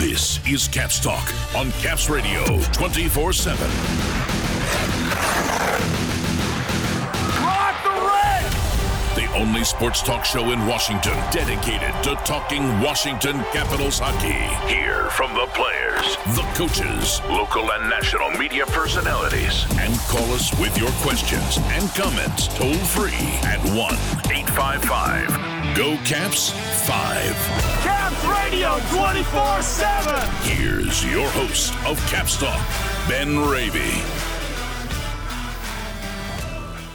This is Caps Talk on Caps Radio 24 7. Rock the red! The only sports talk show in Washington dedicated to talking Washington Capitals hockey. Hear from the players, the coaches, local and national media personalities, and call us with your questions and comments toll free at 1 855 Go Caps 5. Caps Radio 24 7! Here's your host of Caps Talk, Ben Raby.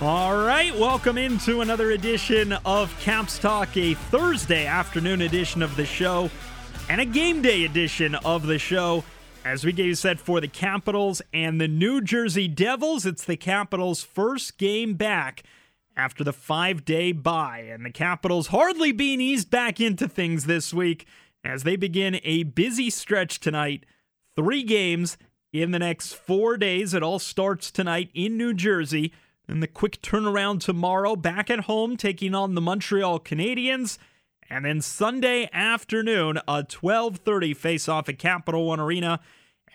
All right, welcome into another edition of Caps Talk, a Thursday afternoon edition of the show, and a game day edition of the show. As we get set for the Capitals and the New Jersey Devils, it's the Capitals' first game back after the five day bye, and the Capitals hardly being eased back into things this week as they begin a busy stretch tonight. Three games in the next four days. It all starts tonight in New Jersey. And the quick turnaround tomorrow, back at home, taking on the Montreal Canadiens. And then Sunday afternoon, a 12:30 face-off at Capital One Arena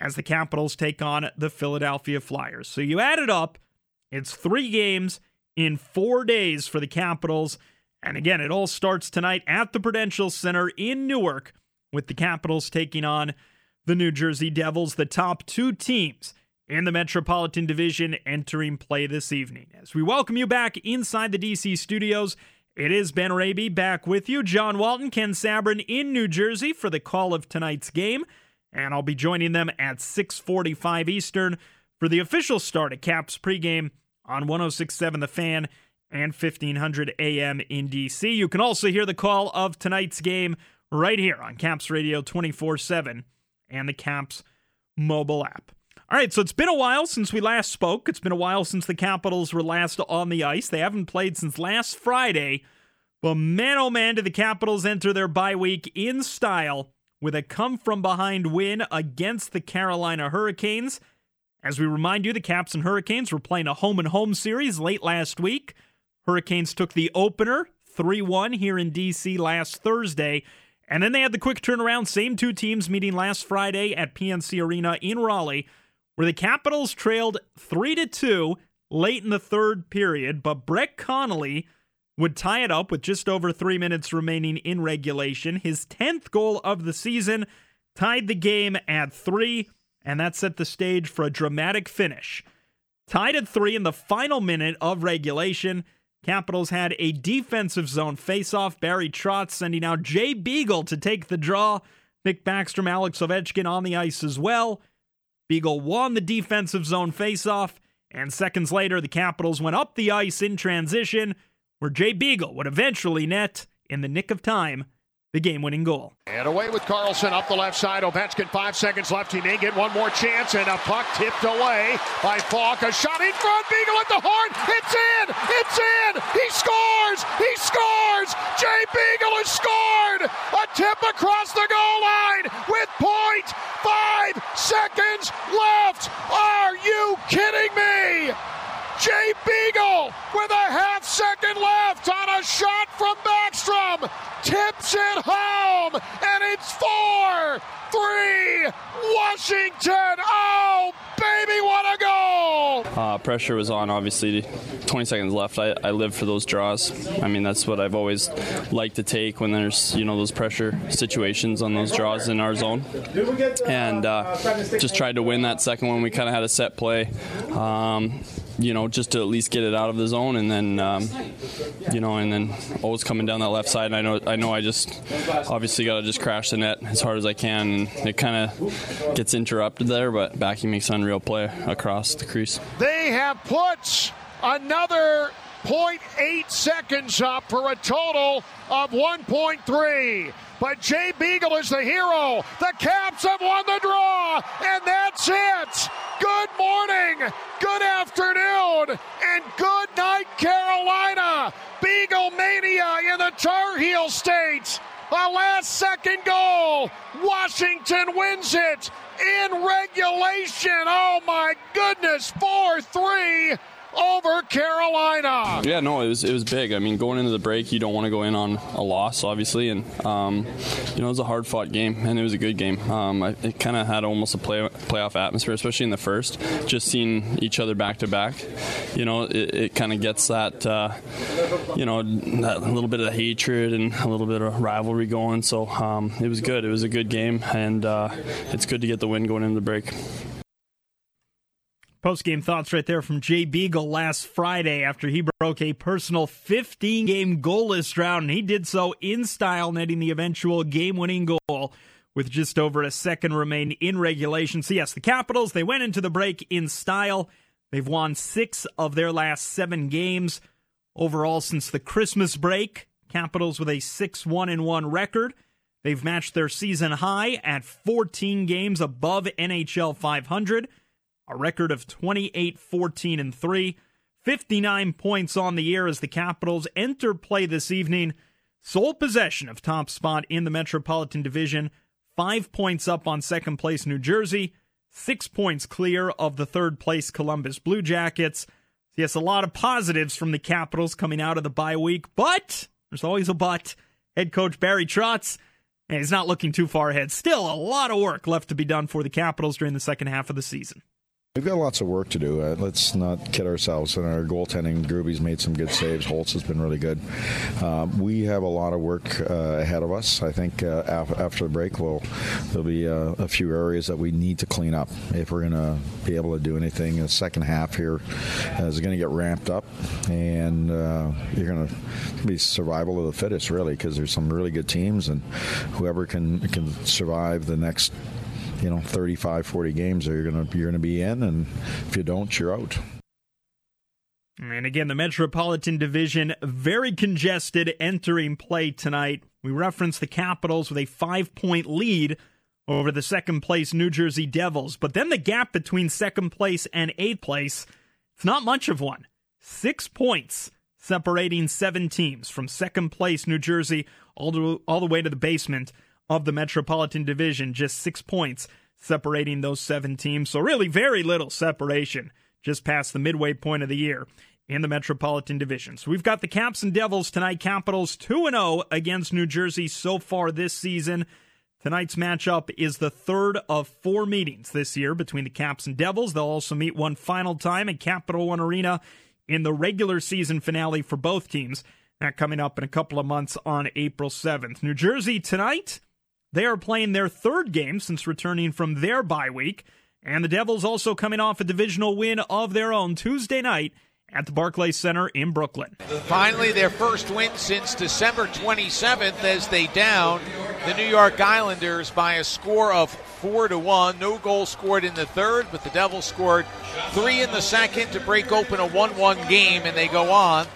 as the Capitals take on the Philadelphia Flyers. So you add it up, it's three games in four days for the Capitals. And again, it all starts tonight at the Prudential Center in Newark with the Capitals taking on the New Jersey Devils, the top two teams in the Metropolitan Division entering play this evening. As we welcome you back inside the DC studios, it is Ben Raby back with you. John Walton, Ken Sabourin in New Jersey for the call of tonight's game. And I'll be joining them at 645 Eastern for the official start of Caps pregame on 1067 The Fan and 1500 AM in DC. You can also hear the call of tonight's game right here on Caps Radio 24 7 and the Caps mobile app. All right, so it's been a while since we last spoke. It's been a while since the Capitals were last on the ice. They haven't played since last Friday. But man, oh man, did the Capitals enter their bye week in style with a come from behind win against the Carolina Hurricanes. As we remind you, the Caps and Hurricanes were playing a home and home series late last week. Hurricanes took the opener 3 1 here in D.C. last Thursday. And then they had the quick turnaround, same two teams meeting last Friday at PNC Arena in Raleigh where the Capitals trailed 3 to 2 late in the third period, but Brett Connolly would tie it up with just over 3 minutes remaining in regulation. His 10th goal of the season tied the game at 3, and that set the stage for a dramatic finish. Tied at 3 in the final minute of regulation, Capitals had a defensive zone faceoff. Barry Trotz sending out Jay Beagle to take the draw. Nick Backstrom, Alex Ovechkin on the ice as well. Beagle won the defensive zone faceoff, and seconds later, the Capitals went up the ice in transition, where Jay Beagle would eventually net, in the nick of time, the game winning goal. And away with Carlson up the left side. Ovechkin, five seconds left. He may get one more chance, and a puck tipped away by Faulk. A shot in front. Beagle at the horn. It's in. It's in. He scores. He scores. Jay Beagle has scored. A tip across the goal line with point five seconds left. Are you kidding me? Jay Beagle with a half second left on a shot from Backstrom tips it home, and it's four, three, Washington. Oh, baby, what a goal! Uh, pressure was on, obviously. 20 seconds left. I, I live for those draws. I mean, that's what I've always liked to take when there's, you know, those pressure situations on those draws in our zone. And uh, just tried to win that second one. We kind of had a set play. Um, you know, just to at least get it out of the zone, and then, um, you know, and then always coming down that left side. And I know, I know, I just obviously got to just crash the net as hard as I can, and it kind of gets interrupted there. But Backy makes unreal play across the crease. They have put another 0.8 seconds up for a total of 1.3. But Jay Beagle is the hero. The Caps have won the draw, and that's it. Good morning, good afternoon, and good night, Carolina. Beagle Mania in the Tar Heel State. A last second goal. Washington wins it in regulation. Oh my goodness, 4 3. Over Carolina. Yeah, no, it was it was big. I mean, going into the break, you don't want to go in on a loss, obviously, and um, you know it was a hard fought game, and it was a good game. Um, it kind of had almost a play, playoff atmosphere, especially in the first. Just seeing each other back to back, you know, it, it kind of gets that uh, you know that little bit of hatred and a little bit of rivalry going. So um, it was good. It was a good game, and uh, it's good to get the win going into the break. Post game thoughts right there from Jay Beagle last Friday after he broke a personal 15 game goalless drought, and he did so in style, netting the eventual game winning goal with just over a second remain in regulation. So, yes, the Capitals, they went into the break in style. They've won six of their last seven games overall since the Christmas break. Capitals with a 6 1 1 record. They've matched their season high at 14 games above NHL 500 a record of 28 14 and 3 59 points on the year as the capitals enter play this evening. Sole possession of top spot in the metropolitan division. 5 points up on second place new jersey. 6 points clear of the third place columbus blue jackets. Yes a lot of positives from the capitals coming out of the bye week but there's always a but. Head coach barry trotz eh, he's not looking too far ahead. Still a lot of work left to be done for the capitals during the second half of the season We've got lots of work to do. Uh, let's not kid ourselves. And our goaltending, Grubi's made some good saves. Holtz has been really good. Um, we have a lot of work uh, ahead of us. I think uh, af- after the break, we'll, there'll be uh, a few areas that we need to clean up if we're going to be able to do anything. The second half here is going to get ramped up, and uh, you're going to be survival of the fittest, really, because there's some really good teams, and whoever can can survive the next you know 35 40 games that you're gonna you're gonna be in and if you don't you're out. And again the metropolitan division very congested entering play tonight. We reference the capitals with a five point lead over the second place new jersey devils. But then the gap between second place and eighth place it's not much of one. Six points separating seven teams from second place new jersey all the, all the way to the basement of the Metropolitan Division, just six points separating those seven teams. So, really, very little separation just past the midway point of the year in the Metropolitan Division. So, we've got the Caps and Devils tonight. Capitals 2 0 against New Jersey so far this season. Tonight's matchup is the third of four meetings this year between the Caps and Devils. They'll also meet one final time at Capital One Arena in the regular season finale for both teams. That coming up in a couple of months on April 7th. New Jersey tonight they are playing their third game since returning from their bye week, and the Devils also coming off a divisional win of their own Tuesday night at the Barclays Center in Brooklyn. Finally, their first win since December 27th as they down the New York Islanders by a score of 4 to 1. No goal scored in the third, but the Devils scored 3 in the second to break open a 1-1 game and they go on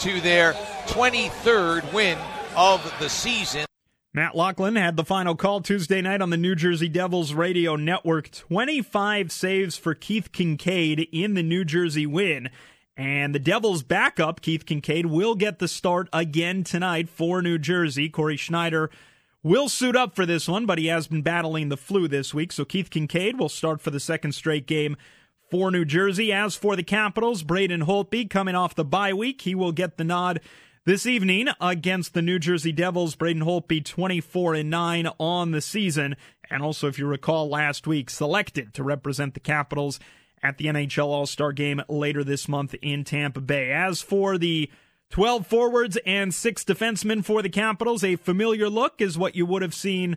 to their 23rd win of the season. Matt Loughlin had the final call Tuesday night on the New Jersey Devils radio network. 25 saves for Keith Kinkaid in the New Jersey win. And the Devils' backup, Keith Kinkaid, will get the start again tonight for New Jersey. Cory Schneider will suit up for this one, but he has been battling the flu this week. So Keith Kinkaid will start for the second straight game for New Jersey. As for the Capitals, Braden Holtby coming off the bye week, he will get the nod this evening against the New Jersey Devils, Braden Holtby 24 and 9 on the season. And also, if you recall last week, selected to represent the Capitals at the NHL All Star game later this month in Tampa Bay. As for the 12 forwards and six defensemen for the Capitals, a familiar look is what you would have seen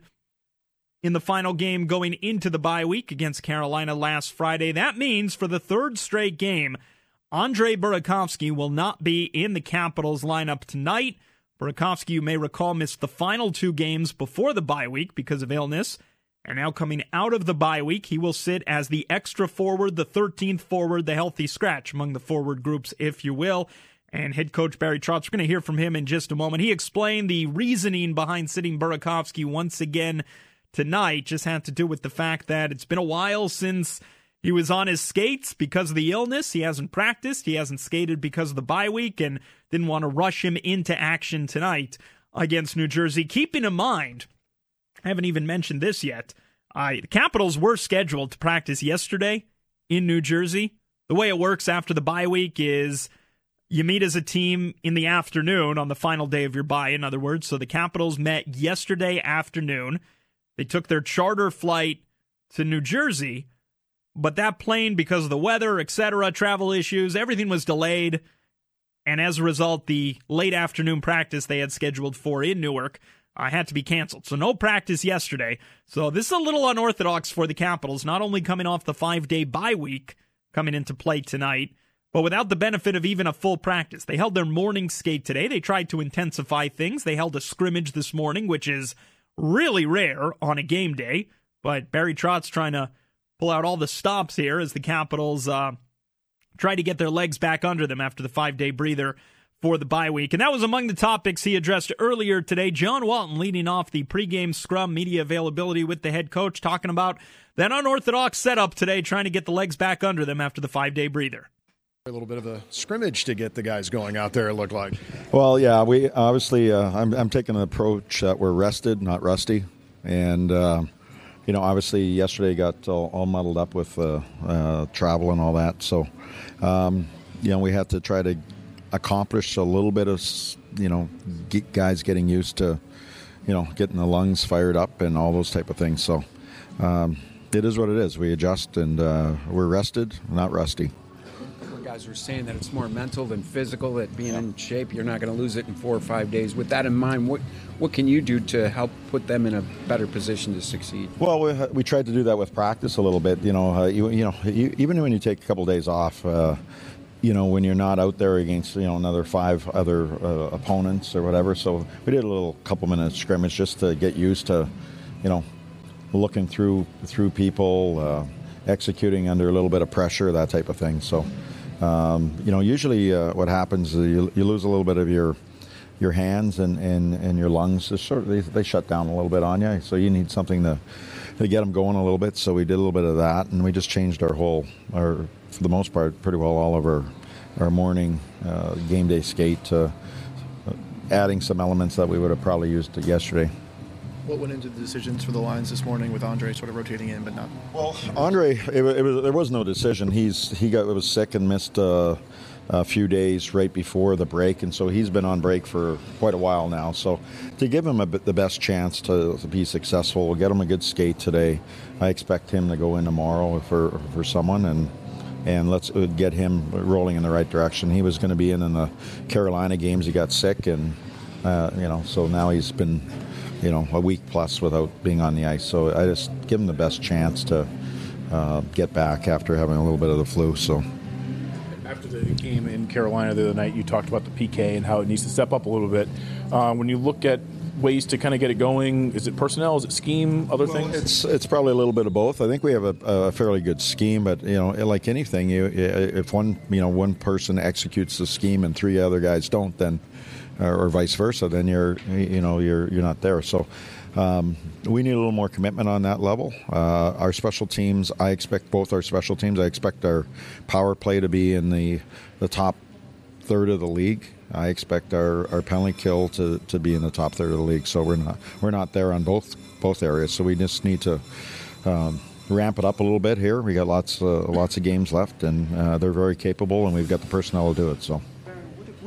in the final game going into the bye week against Carolina last Friday. That means for the third straight game, Andre Burakovsky will not be in the Capitals lineup tonight. Burakovsky, you may recall, missed the final two games before the bye week because of illness. And now coming out of the bye week, he will sit as the extra forward, the 13th forward, the healthy scratch among the forward groups, if you will. And head coach Barry Trotz, we're going to hear from him in just a moment. He explained the reasoning behind sitting Burakovsky once again tonight. Just had to do with the fact that it's been a while since he was on his skates because of the illness. He hasn't practiced. He hasn't skated because of the bye week and didn't want to rush him into action tonight against New Jersey. Keeping in mind, I haven't even mentioned this yet. Uh, the Capitals were scheduled to practice yesterday in New Jersey, the way it works after the bye week is you meet as a team in the afternoon on the final day of your bye, in other words. So the Capitals met yesterday afternoon. They took their charter flight to New Jersey, but that plane, because of the weather, etc., travel issues, everything was delayed. And as a result, the late afternoon practice they had scheduled for in Newark uh, had to be canceled. So no practice yesterday. So this is a little unorthodox for the Capitals, not only coming off the five day bye week coming into play tonight, but without the benefit of even a full practice. They held their morning skate today. They tried to intensify things. They held a scrimmage this morning, which is really rare on a game day. But Barry Trotz trying to pull out all the stops here as the Capitals uh, try to get their legs back under them after the five day breather for the bye week. And that was among the topics he addressed earlier today. John Walton leading off the pregame scrum media availability with the head coach, talking about that unorthodox setup today, trying to get the legs back under them after the five day breather. A little bit of a scrimmage to get the guys going out there. It looked like. Well, yeah, we obviously uh, I'm, I'm, taking an approach that we're rested, not rusty, and uh, you know, obviously yesterday got all, all muddled up with uh, uh travel and all that. So, um, you know, we had to try to accomplish a little bit of you know get guys getting used to you know getting the lungs fired up and all those type of things. So. Um, it is what it is. We adjust and uh, we're rested, not rusty guys were saying that it's more mental than physical. That being in shape, you're not going to lose it in four or five days. With that in mind, what what can you do to help put them in a better position to succeed? Well, we, we tried to do that with practice a little bit. You know, uh, you, you know, you, even when you take a couple of days off. Uh, you know, when you're not out there against, you know, another five other uh, opponents or whatever. So we did a little couple minutes scrimmage just to get used to, you know, looking through through people, uh, executing under a little bit of pressure, that type of thing. So um, you know, usually uh, what happens is you, you, lose a little bit of your your hands and, and, and your lungs. Sort of, they, they shut down a little bit on you, so you need something to to get them going a little bit. So we did a little bit of that, and we just changed our whole, our for the most part, pretty well all of our our morning uh, game day skate, to, uh, adding some elements that we would have probably used yesterday. What went into the decisions for the lines this morning with Andre sort of rotating in, but not? Well, Andre, it, it was, there was no decision. He's he got was sick and missed uh, a few days right before the break, and so he's been on break for quite a while now. So to give him bit, the best chance to, to, be successful, we'll get him a good skate today. I expect him to go in tomorrow for for someone and and let's uh, get him rolling in the right direction. He was going to be in in the Carolina games. He got sick, and uh, you know, so now he's been you know, a week plus without being on the ice. So I just give him the best chance to uh, get back after having a little bit of the flu. So. After the game in Carolina the other night, you talked about the PK and how it needs to step up a little bit. Uh, when you look at ways to kind of get it going? Is it personnel? Is it scheme? Other well, things? It's it's probably a little bit of both. I think we have a, a, fairly good scheme, but you know, like anything, you if one you know one person executes the scheme and three other guys don't, then or vice versa, then you're you know you're you're not there. So um, we need a little more commitment on that level. Uh, our special teams, I expect both our special teams. I expect our power play to be in the the top third of the league. I expect our, our penalty kill to, to be in the top third of the league. So we're not we're not there on both both areas. So we just need to. Um, ramp it up a little bit here. We got lots uh, lots of games left, and uh, they're very capable, and we've got the personnel to do it. So.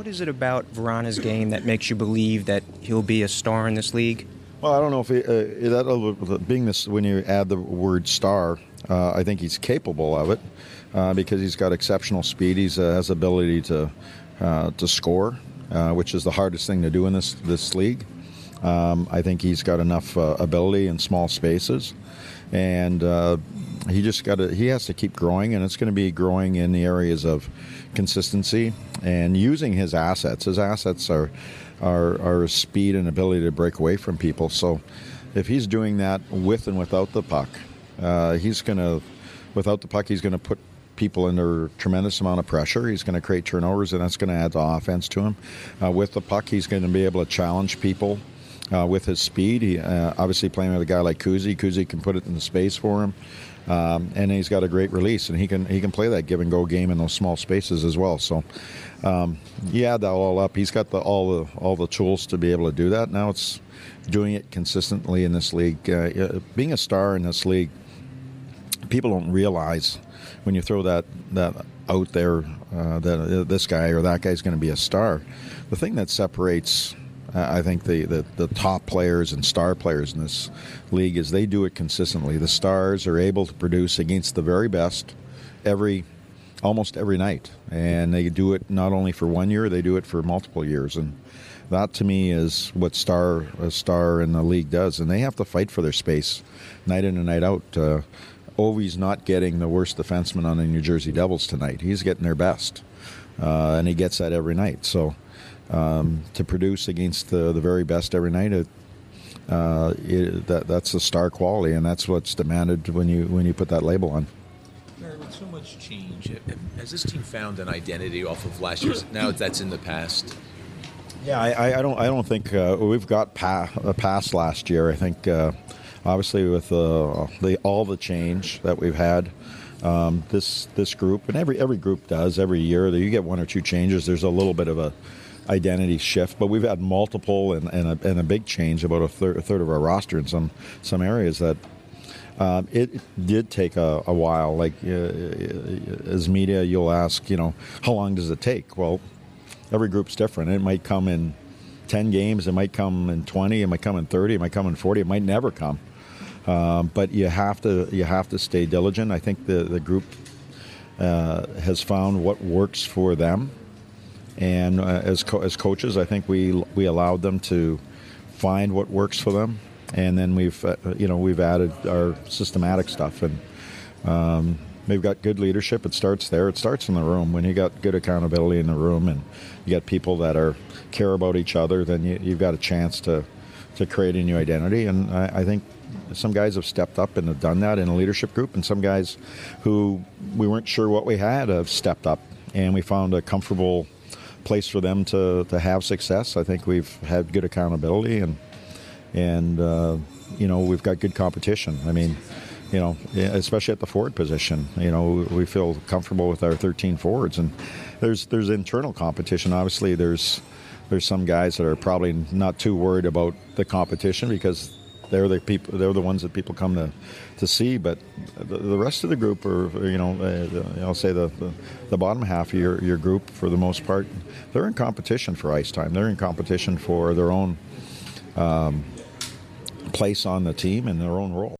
What is it about Vrana's game that makes you believe that he'll be a star in this league? Well, I don't know if uh, that uh, being this when you add the word star, uh, I think he's capable of it uh, because he's got exceptional speed. He uh, has ability to uh, to score, which is the hardest thing to do in this this league. Um, I think he's got enough ability in small spaces, and he just got to he has to keep growing, and it's going to be growing in the areas of consistency and using his assets. His assets are are, are speed and ability to break away from people. So if he's doing that with and without the puck, uh, he's going to without the puck he's going to put people under tremendous amount of pressure. He's going to create turnovers, and that's going to add the offense to him. Uh, with the puck, he's going to be able to challenge people uh, with his speed. He, uh, obviously, playing with a guy like Kuzi, Kuzi can put it in the space for him. Um, and he's got a great release, and he can he can play that give and go game in those small spaces as well. So, um, you add that all up, he's got the all the all the tools to be able to do that. Now it's doing it consistently in this league. Uh, being a star in this league, people don't realize when you throw that that out there uh, that uh, this guy or that guy is going to be a star. The thing that separates, uh, I think, the, the, the top players and star players in this league is they do it consistently. The stars are able to produce against the very best every almost every night, and they do it not only for one year, they do it for multiple years, and that to me is what star a star in the league does, and they have to fight for their space night in and night out. Uh, Ovi's not getting the worst defenseman on the New Jersey Devils tonight. He's getting their best, uh, and he gets that every night. So um, to produce against the, the very best every night, it, uh, it, that that's the star quality, and that's what's demanded when you when you put that label on. With so much change, has this team found an identity off of last year's? Now that's in the past. Yeah, I, I don't I don't think uh, we've got pa- past last year. I think uh, obviously with uh, the all the change that we've had. Um, this this group and every every group does every year. You get one or two changes. There's a little bit of a identity shift, but we've had multiple and, and, a, and a big change about a third, a third of our roster in some some areas that um, it did take a, a while. Like uh, as media, you'll ask, you know, how long does it take? Well, every group's different. It might come in 10 games, it might come in 20, it might come in 30, it might come in 40, it might never come. Um, but you have to you have to stay diligent. I think the the group uh, has found what works for them, and uh, as co- as coaches, I think we we allowed them to find what works for them, and then we've uh, you know we've added our systematic stuff and. Um, They've got good leadership. It starts there. It starts in the room. When you got good accountability in the room, and you got people that are care about each other, then you, have got a chance to to create a new identity. And I, I think some guys have stepped up and have done that in a leadership group, and some guys who we weren't sure what we had have stepped up, and we found a comfortable place for them to, to have success. I think we've had good accountability, and and uh, you know we've got good competition. I mean, you know, especially at the forward position, you know, we feel comfortable with our 13 forwards, and there's there's internal competition. Obviously, there's there's some guys that are probably not too worried about the competition because they're the people. They're the ones that people come to, to see. But the, the rest of the group are, you know, uh, I'll say the, the, the bottom half of your your group for the most part, they're in competition for ice time. They're in competition for their own um, place on the team and their own role.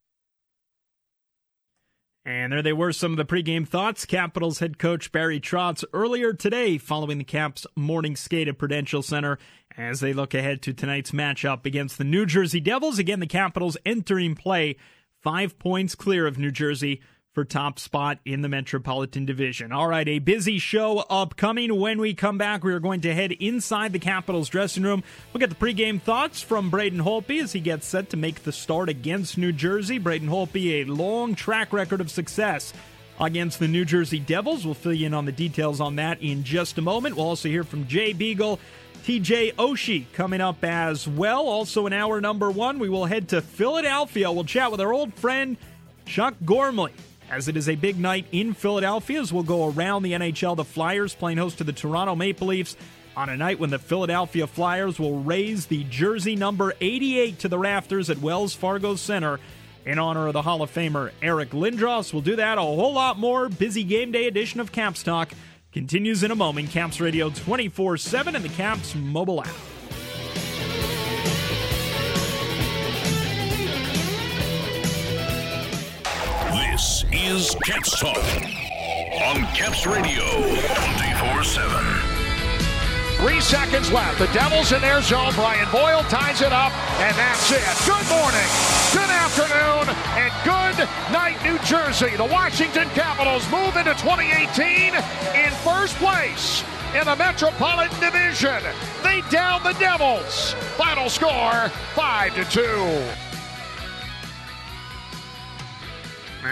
And there they were, some of the pregame thoughts. Capitals head coach Barry Trotz earlier today following the Caps morning skate at Prudential Center as they look ahead to tonight's matchup against the New Jersey Devils. Again, the Capitals entering play five points clear of New Jersey for top spot in the Metropolitan Division. All right, a busy show upcoming. When we come back, we are going to head inside the Capitals dressing room. We'll get the pregame thoughts from Braden Holtby as he gets set to make the start against New Jersey. Braden Holtby, a long track record of success against the New Jersey Devils. We'll fill you in on the details on that in just a moment. We'll also hear from Jay Beagle TJ Oshie coming up as well. Also, in hour number one, we will head to Philadelphia. We'll chat with our old friend Chuck Gormley. As it is a big night in Philadelphia, as we'll go around the NHL, the Flyers playing host to the Toronto Maple Leafs on a night when the Philadelphia Flyers will raise the jersey number 88 to the rafters at Wells Fargo Center in honor of the Hall of Famer Eric Lindros. We'll do that a whole lot more. Busy game day edition of Caps Talk continues in a moment. Caps Radio 24 7 and the Caps mobile app. This is Caps Talk on Caps Radio 24 7. Three seconds left. The Devils in their zone. Brian Boyle ties it up, and that's it. Good morning, good afternoon, and good night, New Jersey. The Washington Capitals move into 2018 in first place in the Metropolitan Division. They down the Devils. Final score 5 to 2.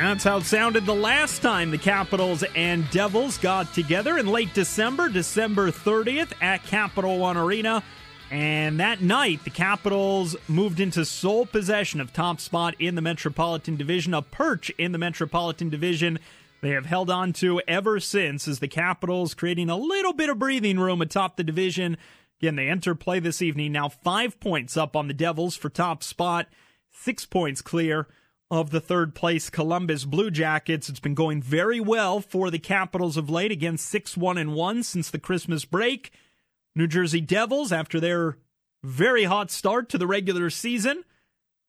That's how it sounded the last time the Capitals and Devils got together in late December, December 30th at Capital One Arena. And that night, the Capitals moved into sole possession of top spot in the Metropolitan Division, a perch in the Metropolitan Division they have held on to ever since as the Capitals creating a little bit of breathing room atop the division. Again, they enter play this evening now five points up on the Devils for top spot, six points clear of the third place Columbus Blue Jackets. It's been going very well for the Capitals of late, again 6 1 and 1 since the Christmas break. New Jersey Devils, after their very hot start to the regular season,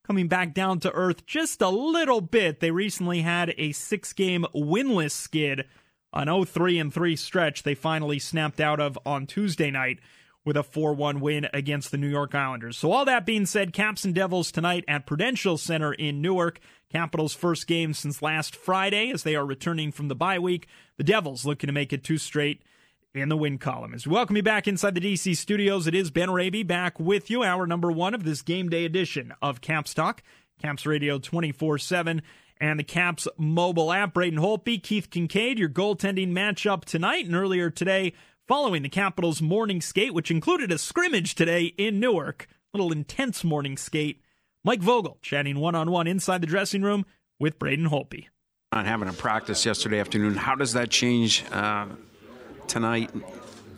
coming back down to earth just a little bit. They recently had a six game winless skid, an 0 3 and 3 stretch they finally snapped out of on Tuesday night with a 4 1 win against the New York Islanders. So, all that being said, Caps and Devils tonight at Prudential Center in Newark. Capitals' first game since last Friday as they are returning from the bye week. The Devils looking to make it two straight in the win column. As we welcome you back inside the DC studios, it is Ben Raby back with you, hour number one of this game day edition of Caps Talk, Caps Radio 24 7 and the Caps mobile app. Braden Holtby, Keith Kinkaid, your goaltending matchup tonight and earlier today following the Capitals' morning skate, which included a scrimmage today in Newark. A little intense morning skate. Mike Vogel chatting one on one inside the dressing room with Braden Holtby. On having a practice yesterday afternoon, how does that change uh, tonight?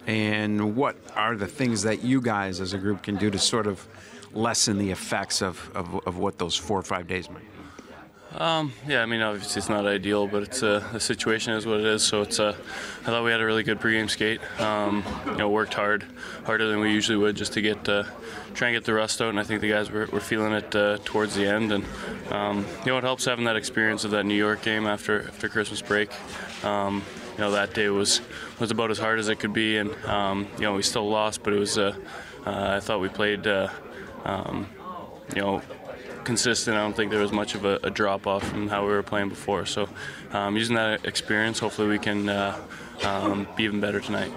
And what are the things that you guys as a group can do to sort of lessen the effects of, of, of what those four or five days might be? Um, yeah, I mean, obviously it's not ideal, but it's uh, the situation is what it is. So it's. Uh, I thought we had a really good pregame skate. Um, you know, worked hard, harder than we usually would, just to get uh, try and get the rust out. And I think the guys were, were feeling it uh, towards the end. And um, you know, it helps having that experience of that New York game after after Christmas break. Um, you know, that day was was about as hard as it could be, and um, you know, we still lost, but it was. Uh, uh, I thought we played. Um, you know consistent. I don't think there was much of a, a drop off from how we were playing before. So, um, using that experience, hopefully we can uh, um, be even better tonight.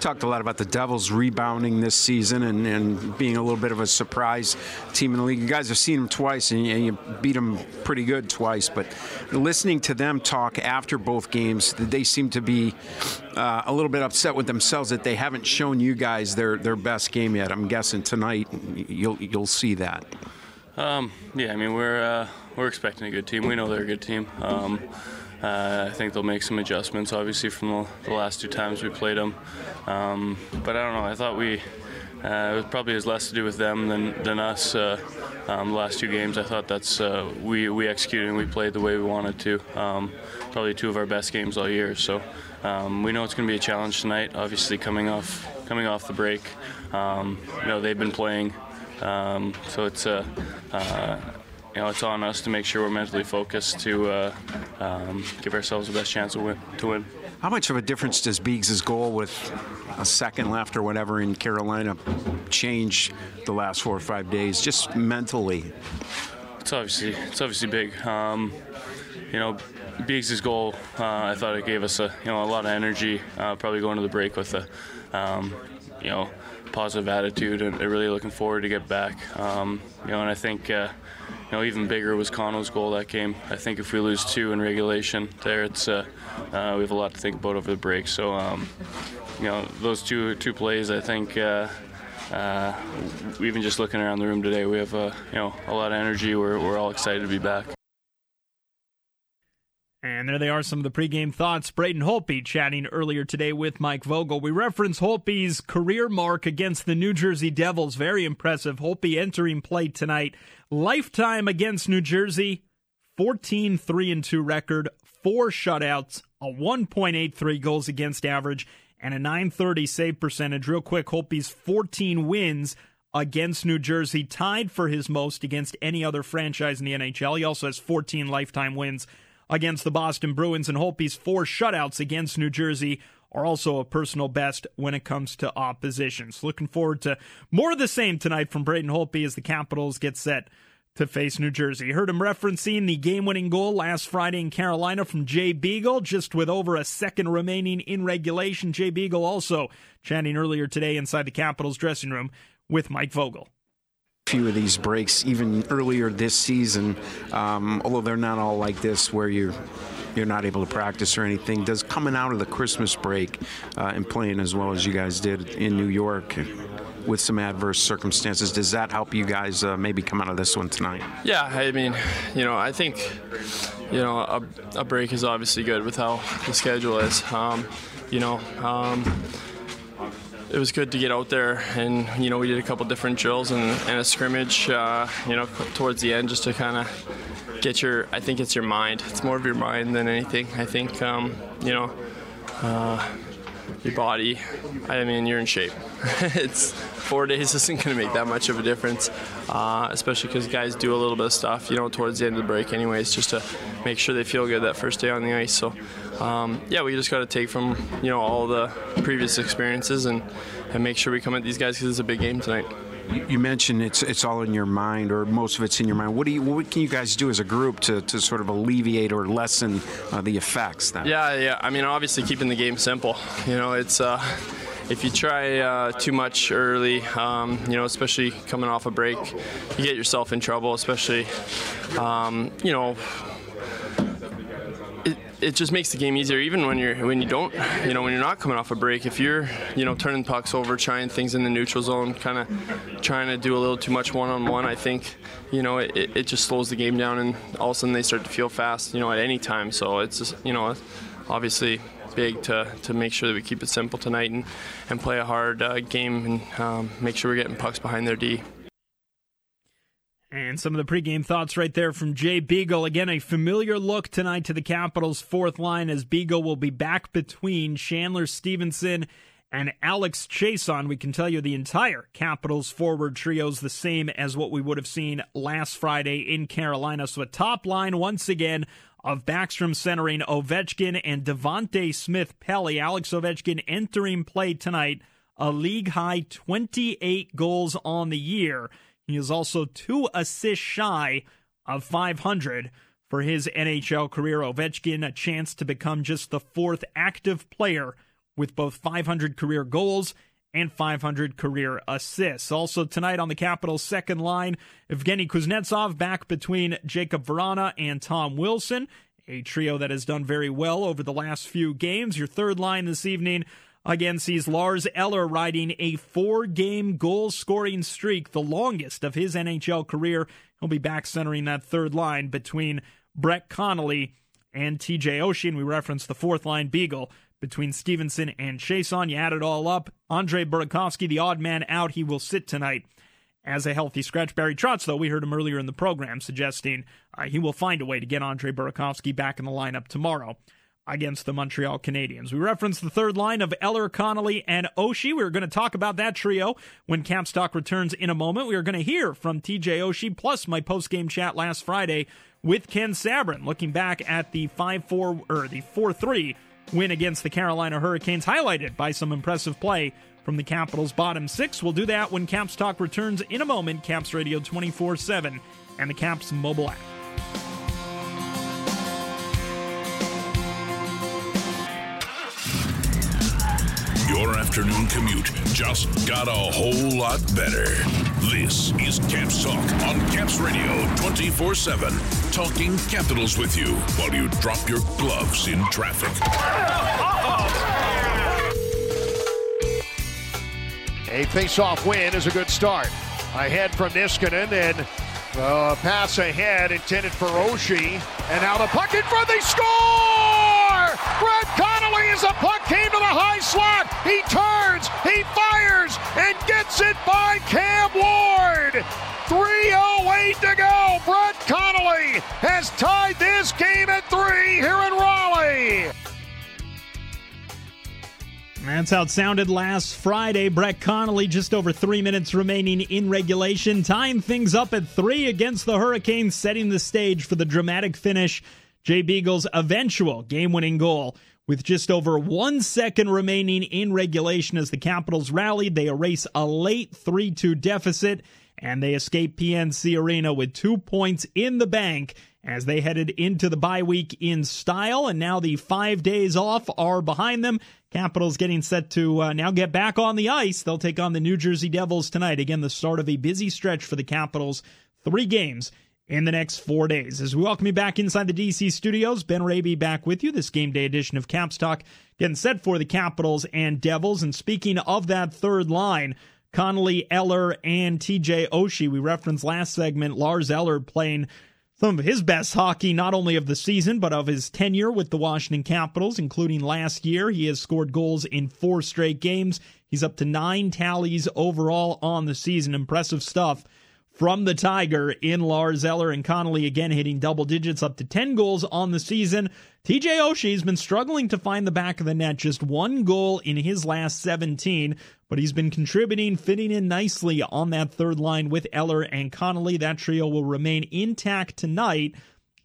Talked a lot about the Devils rebounding this season and, and, being a little bit of a surprise team in the league. You guys have seen them twice and you, you beat them pretty good twice. But listening to them talk after both games, they seem to be uh, a little bit upset with themselves that they haven't shown you guys their, their best game yet. I'm guessing tonight you'll you'll see that. Um, yeah, I mean we're uh, we're expecting a good team. We know they're a good team. Um, uh, I think they'll make some adjustments, obviously, from the, the last two times we played them. Um, but I don't know. I thought we uh, it probably has less to do with them than than us. Uh, um, the last two games, I thought that's uh, we we executed and we played the way we wanted to. Um, probably two of our best games all year. So um, we know it's going to be a challenge tonight. Obviously, coming off coming off the break, um, you know they've been playing. Um, so it's a, uh, uh, you know, it's on us to make sure we're mentally focused to uh, um, give ourselves the best chance to win. To win. How much of a difference does Beags' goal with a second left or whatever in Carolina change the last four or five days, just mentally? It's obviously it's obviously big. Um, you know, Beags' goal, uh, I thought it gave us a you know a lot of energy. Uh, probably going to the break with a um, you know positive attitude and really looking forward to get back. Um, you know, and I think uh, you know even bigger was Conno's goal that game. I think if we lose two in regulation, there it's uh, uh, we have a lot to think about over the break. So um, you know those two two plays, I think. Uh, uh, even just looking around the room today, we have uh, you know a lot of energy. We're, we're all excited to be back. And there they are, some of the pregame thoughts. Braden Holtby chatting earlier today with Mike Vogel. We reference Holtby's career mark against the New Jersey Devils. Very impressive. Holtby entering play tonight. Lifetime against New Jersey, 14 3 and 2 record, four shutouts, a 1.83 goals against average, and a 930 save percentage. Real quick, Holtby's 14 wins against New Jersey, tied for his most against any other franchise in the NHL. He also has 14 lifetime wins against the Boston Bruins, and Holtby's four shutouts against New Jersey are also a personal best when it comes to oppositions. Looking forward to more of the same tonight from Braden Holtby as the Capitals get set to face New Jersey. Heard him referencing the game winning goal last Friday in Carolina from Jay Beagle, just with over a second remaining in regulation. Jay Beagle also chatting earlier today inside the Capitals dressing room with Mike Vogel few of these breaks even earlier this season, um, although they're not all like this where you're you're not able to practice or anything. Does coming out of the Christmas break uh, and playing as well as you guys did in New York with some adverse circumstances, does that help you guys uh, maybe come out of this one tonight? Yeah, I mean, you know, I think you know a, a break is obviously good with how the schedule is. Um, you know. Um, it was good to get out there and you know we did a couple different drills and, and a scrimmage uh, you know towards the end just to kind of get your. I think it's your mind. It's more of your mind than anything. I think um, you know. Uh, your body, I mean, you're in shape. it's four days isn't going to make that much of a difference, uh, especially because guys do a little bit of stuff, you know, towards the end of the break, anyways, just to make sure they feel good that first day on the ice. So, um, yeah, we just got to take from you know all the previous experiences and and make sure we come at these guys because it's a big game tonight. You mentioned it's it's all in your mind, or most of it's in your mind. What do you what can you guys do as a group to, to sort of alleviate or lessen uh, the effects? Then? Yeah, yeah. I mean, obviously keeping the game simple. You know, it's. Uh, if you try uh, too much early, um, you know, especially coming off a break, you get yourself in trouble. Especially, um, you know, it just makes the game easier even when you're when you don't you know when you're not coming off a break if you're you know turning pucks over trying things in the neutral zone kind of trying to do a little too much one-on-one i think you know it, it just slows the game down and all of a sudden they start to feel fast you know at any time so it's just you know obviously big to, to make sure that we keep it simple tonight and, and play a hard uh, game and um, make sure we're getting pucks behind their D. And some of the pregame thoughts right there from Jay Beagle. Again, a familiar look tonight to the Capitals' fourth line as Beagle will be back between Chandler Stephenson and Alex Chiasson. We can tell you the entire Capitals forward trio is the same as what we would have seen last Friday in Carolina. So a top line once again of Backstrom centering Ovechkin and Devante Smith Pelly. Alex Ovechkin entering play tonight, a league high 28 goals on the year. He is also two assists shy of 500 for his NHL career. Ovechkin, a chance to become just the fourth active player with both 500 career goals and 500 career assists. Also tonight on the Capitals' second line, Evgeny Kuznetsov back between Jakub Vrana and Tom Wilson, a trio that has done very well over the last few games. Your third line this evening, again sees Lars Eller riding a four game goal scoring streak, the longest of his NHL career. He'll be back centering that third line between Brett Connolly and TJ Oshie. and We referenced the fourth line Beagle between Stephenson and Chiasson. You add it all up. Andre Burakovsky, the odd man out, he will sit tonight as a healthy scratch. Barry Trotz, though, we heard him earlier in the program suggesting uh, he will find a way to get Andre Burakovsky back in the lineup tomorrow against the Montreal Canadiens. We referenced the third line of Eller, Connolly, and Oshie. We are going to talk about that trio when Caps Talk returns in a moment. We are going to hear from TJ Oshie, plus my post-game chat last Friday with Ken Sabourin, looking back at the 5-4 or the 4-3 win against the Carolina Hurricanes, highlighted by some impressive play from the Capitals' bottom six. We'll do that when Caps Talk returns in a moment. Caps Radio 24-7 and the Caps mobile app. Your afternoon commute just got a whole lot better. This is Caps Talk on Caps Radio 24 7. Talking Capitals with you while you drop your gloves in traffic. A face-off win is a good start. Ahead from Niskanen and a pass ahead intended for Oshie. And now the puck in front, they score! As the puck came to the high slot. He turns, he fires, and gets it by Cam Ward. 3.08 to go. Brett Connolly has tied this game at three here in Raleigh. That's how it sounded last Friday. Brett Connolly, just over three minutes remaining in regulation, tying things up at three against the Hurricanes, setting the stage for the dramatic finish. Jay Beagle's eventual game winning goal. With just over one second remaining in regulation as the Capitals rallied, they erase a late 3 2 deficit and they escape PNC Arena with two points in the bank as they headed into the bye week in style. And now the five days off are behind them. Capitals getting set to uh, now get back on the ice. They'll take on the New Jersey Devils tonight. Again, the start of a busy stretch for the Capitals. Three games in the next four days. As we welcome you back inside the DC studios, Ben Raby back with you. This game day edition of Caps Talk getting set for the Capitals and Devils. And speaking of that third line, Connolly, Eller, and TJ Oshie. We referenced last segment Lars Eller playing some of his best hockey, not only of the season, but of his tenure with the Washington Capitals, including last year. He has scored goals in four straight games. He's up to nine tallies overall on the season. Impressive stuff from the Tiger in Lars Eller and Connolly again hitting double digits up to 10 goals on the season. TJ Oshie's been struggling to find the back of the net, just one goal in his last 17, but he's been contributing, fitting in nicely on that third line with Eller and Connolly. That trio will remain intact tonight.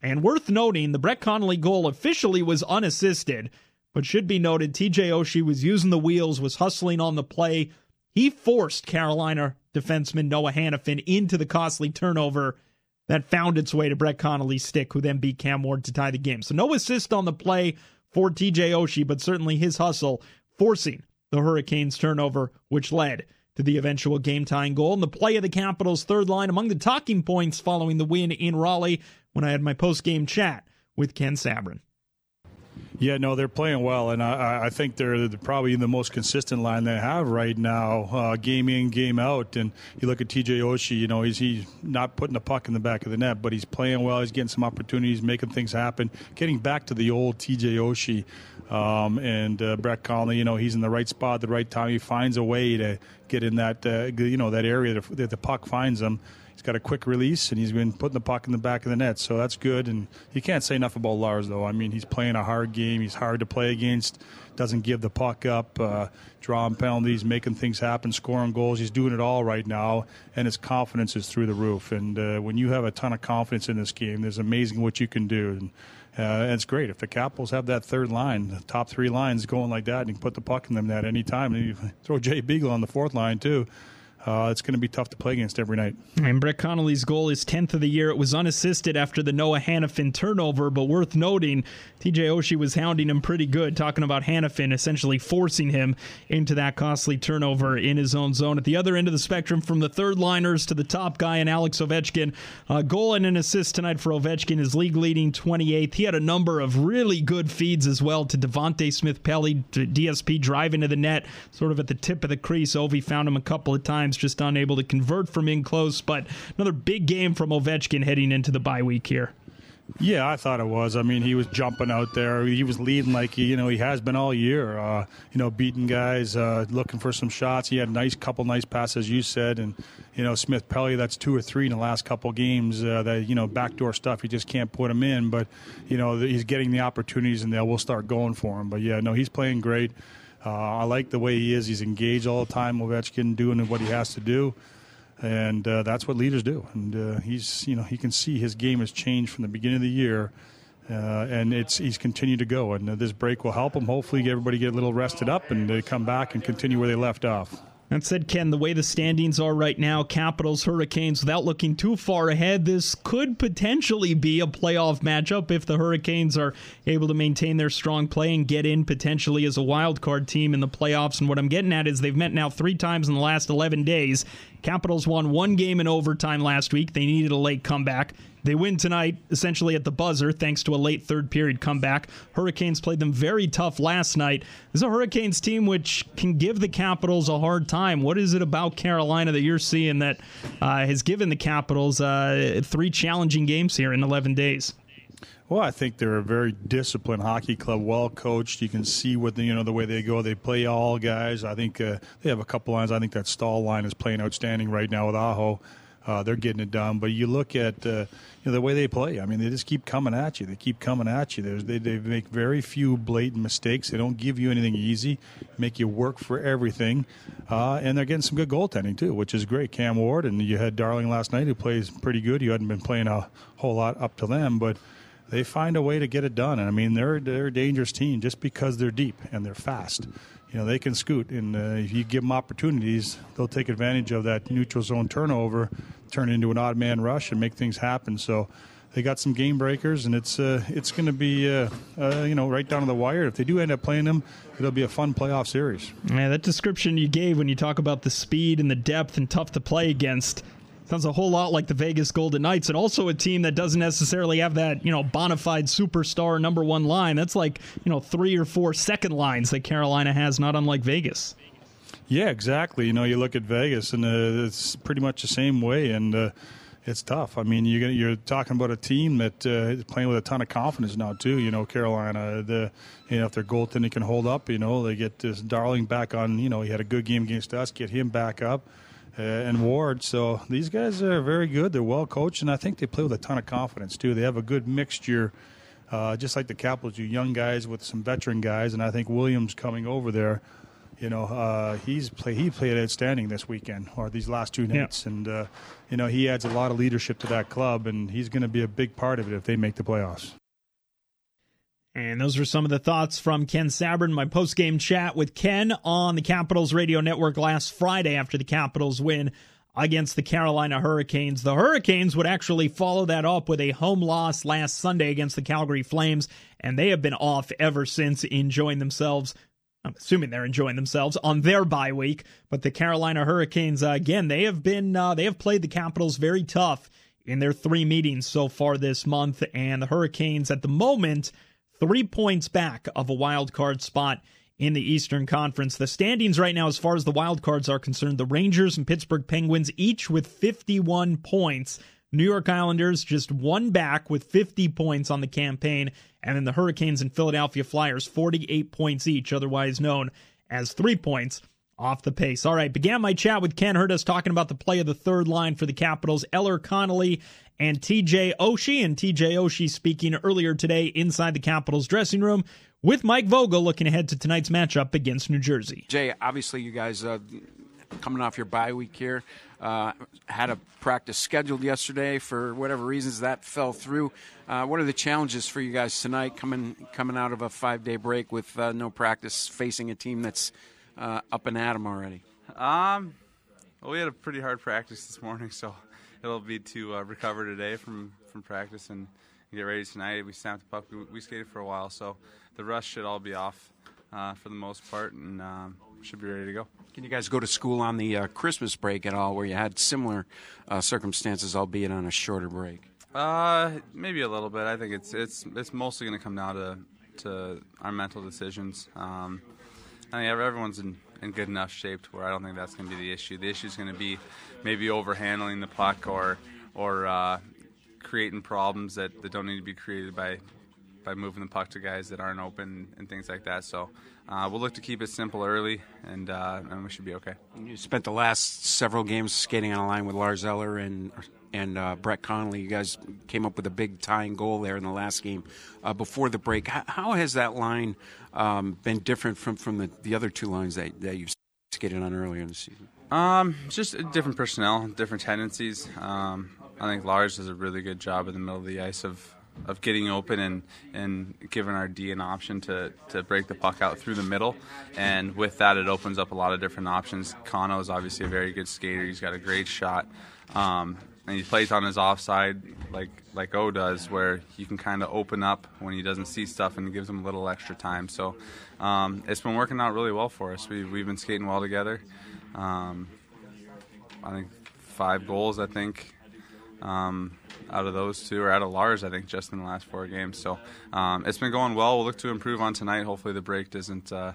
And worth noting, the Brett Connolly goal officially was unassisted, but should be noted TJ Oshie was using the wheels, was hustling on the play. He forced Carolina defenseman Noah Hanifin into the costly turnover that found its way to Brett Connolly's stick, who then beat Cam Ward to tie the game. So no assist on the play for TJ Oshie, but certainly his hustle forcing the Hurricanes turnover, which led to the eventual game tying goal. And the play of the Capitals' third line among the talking points following the win in Raleigh when I had my post game chat with Ken Sabourin. Yeah, no, they're playing well, and I, I think they're probably the most consistent line they have right now, uh, game in, game out. And you look at TJ Oshie, you know, he's he's not putting the puck in the back of the net, but he's playing well. He's getting some opportunities, making things happen, getting back to the old TJ Oshie. Um, and uh, Brett Connolly, you know, he's in the right spot at the right time. He finds a way to get in that, uh, you know, that area that the puck finds him. He's got a quick release, and he's been putting the puck in the back of the net, so that's good. And you can't say enough about Lars, though. I mean, he's playing a hard game. He's hard to play against. Doesn't give the puck up, uh, drawing penalties, making things happen, scoring goals. He's doing it all right now, and his confidence is through the roof. And uh, when you have a ton of confidence in this game, there's amazing what you can do. And, uh, it's great if the Capitals have that third line, the top three lines going like that, and you can put the puck in them at any time. And you throw Jay Beagle on the fourth line too uh, it's going to be tough to play against every night. And Brett Connolly's goal is 10th of the year. It was unassisted after the Noah Hanifin turnover, but worth noting, TJ Oshie was hounding him pretty good, talking about Hanifin essentially forcing him into that costly turnover in his own zone. At the other end of the spectrum, from the third liners to the top guy and Alex Ovechkin, a goal and an assist tonight for Ovechkin, is league leading 28th. He had a number of really good feeds as well to Devante Smith Pelly, DSP driving to the net, sort of at the tip of the crease. Ovi found him a couple of times just unable to convert from in close. But another big game from Ovechkin heading into the bye week here. Yeah, I thought it was. I mean, he was jumping out there. He was leading like you know he has been all year. Uh, you know, beating guys, uh, looking for some shots. He had a nice couple nice passes, you said, and you know Smith Pelly. That's two or three in the last couple games. Uh, that you know backdoor stuff. He just can't put him in. But you know he's getting the opportunities, and they will start going for him. But yeah, no, he's playing great. Uh, I like the way he is. He's engaged all the time. Ovechkin doing what he has to do, and uh, that's what leaders do. And uh, he's, you know, he can see his game has changed from the beginning of the year, uh, and it's he's continued to go. And uh, this break will help him. Hopefully, everybody get a little rested up and they come back and continue where they left off. That said, Ken, the way the standings are right now, Capitals, Hurricanes, without looking too far ahead, this could potentially be a playoff matchup if the Hurricanes are able to maintain their strong play and get in potentially as a wild card team in the playoffs. And what I'm getting at is they've met now three times in the last 11 days. Capitals won one game in overtime last week. They needed a late comeback. They win tonight, essentially at the buzzer, thanks to a late third period comeback. Hurricanes played them very tough last night. This is a Hurricanes team which can give the Capitals a hard time. What is it about Carolina that you're seeing that uh, has given the Capitals uh, three challenging games here in 11 days? Well, I think they're a very disciplined hockey club, well coached. You can see what the, you know the way they go. They play all guys. I think uh, they have a couple lines. I think that Staal line is playing outstanding right now with Aho. Uh, they're getting it done. But you look at uh, you know the way they play. I mean, they just keep coming at you. They keep coming at you. There's, they they make very few blatant mistakes. They don't give you anything easy. Make you work for everything. Uh, and they're getting some good goaltending too, which is great. Cam Ward and you had Darling last night, who plays pretty good. You hadn't been playing a whole lot up to them, but they find a way to get it done. And I mean, they're they're a dangerous team just because they're deep and they're fast. You know, they can scoot, and uh, if you give them opportunities, they'll take advantage of that neutral zone turnover, turn it into an odd man rush, and make things happen. So. They got some game breakers, and it's uh, it's going to be uh, uh, you know right down to the wire. If they do end up playing them, it'll be a fun playoff series. Yeah, that description you gave when you talk about the speed and the depth and tough to play against, Sounds a whole lot like the Vegas Golden Knights, and also a team that doesn't necessarily have that, you know, bona fide superstar number one line. That's like, you know, three or four second lines that Carolina has, not unlike Vegas. Yeah, exactly. You know, you look at Vegas, and uh, it's pretty much the same way, and uh, it's tough. I mean, you're you're talking about a team that uh, is playing with a ton of confidence now too. You know, Carolina, the you know if their goaltending can hold up, you know, they get this Darling back on. You know, he had a good game against us, get him back up and Ward. So these guys are very good. They're well coached, and I think they play with a ton of confidence too. They have a good mixture, uh, just like the Capitals, you young guys with some veteran guys, and I think Williams coming over there. You know, uh, he's play, he played outstanding this weekend or these last two nights, yeah. and uh, you know he adds a lot of leadership to that club, and he's going to be a big part of it if they make the playoffs. And those were some of the thoughts from Ken Sabourin, my post-game chat with Ken on the Capitals radio network last Friday after the Capitals win against the Carolina Hurricanes. The Hurricanes would actually follow that up with a home loss last Sunday against the Calgary Flames, and they have been off ever since, enjoying themselves. I'm assuming they're enjoying themselves on their bye week, but the Carolina Hurricanes uh, again, they have been uh, they have played the Capitals very tough in their three meetings so far this month, and the Hurricanes at the moment three points back of a wild card spot in the Eastern Conference. The standings right now, as far as the wild cards are concerned, the Rangers and Pittsburgh Penguins each with 51 points. New York Islanders just one back with 50 points on the campaign, and then the Hurricanes and Philadelphia Flyers 48 points each, otherwise known as three points off the pace. All right, began my chat with Ken Hurtis talking about the play of the third line for the Capitals. Eller Connolly and TJ Oshie, and TJ Oshie speaking earlier today inside the Capitals dressing room with Mike Vogel looking ahead to tonight's matchup against New Jersey. Jay, obviously you guys uh, coming off your bye week here. Uh, had a practice scheduled yesterday for whatever reasons that fell through. Uh, what are the challenges for you guys tonight, coming coming out of a five day break with uh, no practice, facing a team that's uh, up and at them already? Um, well, we had a pretty hard practice this morning, so it'll be to uh, recover today from, from practice and get ready tonight. We snapped the puck. We, we skated for a while, so the rush should all be off uh, for the most part, and um, should be ready to go. Can you guys go to school on the uh, Christmas break at all, where you had similar uh, circumstances, albeit on a shorter break? Uh, maybe a little bit. I think it's it's it's mostly going to come down to to our mental decisions. Um, I think everyone's in in good enough shape to where I don't think that's going to be the issue. The issue is going to be maybe overhandling the puck or or uh, creating problems that, that don't need to be created by by moving the puck to guys that aren't open and things like that. So uh, we'll look to keep it simple early, and uh, and we should be okay. You spent the last several games skating on a line with Lars Eller and and uh, Brett Connolly. You guys came up with a big tying goal there in the last game uh, before the break. How, how has that line um, been different from, from the, the other two lines that, that you've skated on earlier in the season? Um, just different personnel, different tendencies. Um, I think Lars does a really good job in the middle of the ice of of getting open and, and giving our D an option to, to break the puck out through the middle. And with that, it opens up a lot of different options. Conno is obviously a very good skater. He's got a great shot. Um, and he plays on his offside like like O does, where you can kind of open up when he doesn't see stuff and gives him a little extra time. So um, it's been working out really well for us. We, we've been skating well together. Um, I think five goals, I think, um, out of those two, or out of Lars, I think, just in the last four games. So um, it's been going well. We'll look to improve on tonight. Hopefully the break doesn't. Uh,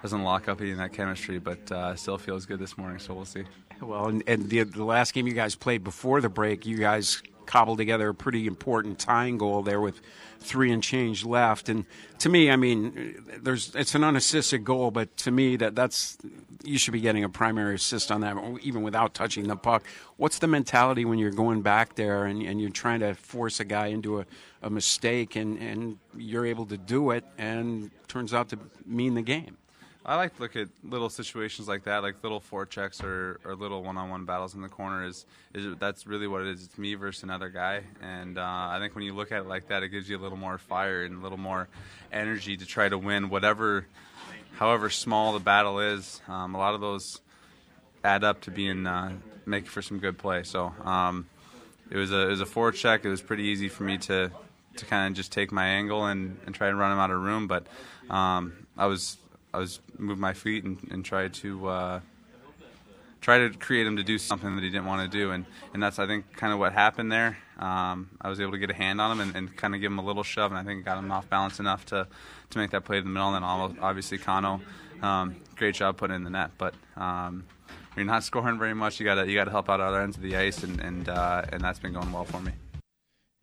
doesn't lock up any of that chemistry, but uh, still feels good this morning, so we'll see. Well, and, and the, the last game you guys played before the break, you guys cobbled together a pretty important tying goal there with three and change left. And to me, I mean, there's it's an unassisted goal, but to me that that's you should be getting a primary assist on that, even without touching the puck. What's the mentality when you're going back there and, and you're trying to force a guy into a, a mistake and, and you're able to do it and turns out to mean the game? I like to look at little situations like that, like little forechecks or, or little one-on-one battles in the corner. Is is that's really what it is? It's me versus another guy, and uh, I think when you look at it like that, it gives you a little more fire and a little more energy to try to win whatever, however small the battle is. Um, a lot of those add up to being uh, for some good play. So um, it was a it was a forecheck. It was pretty easy for me to to kind of just take my angle and, and try and run him out of room, but um, I was I was move my feet and, and try to uh, try to create him to do something that he didn't want to do, and and that's I think kind of what happened there. Um, I was able to get a hand on him and, and, kind of give him a little shove, and I think got him off balance enough to to make that play in the middle. And then obviously Conno, um, great job putting in the net, but. Um, you're not scoring very much. You got to you got to help out other ends of the ice, and and uh, and that's been going well for me.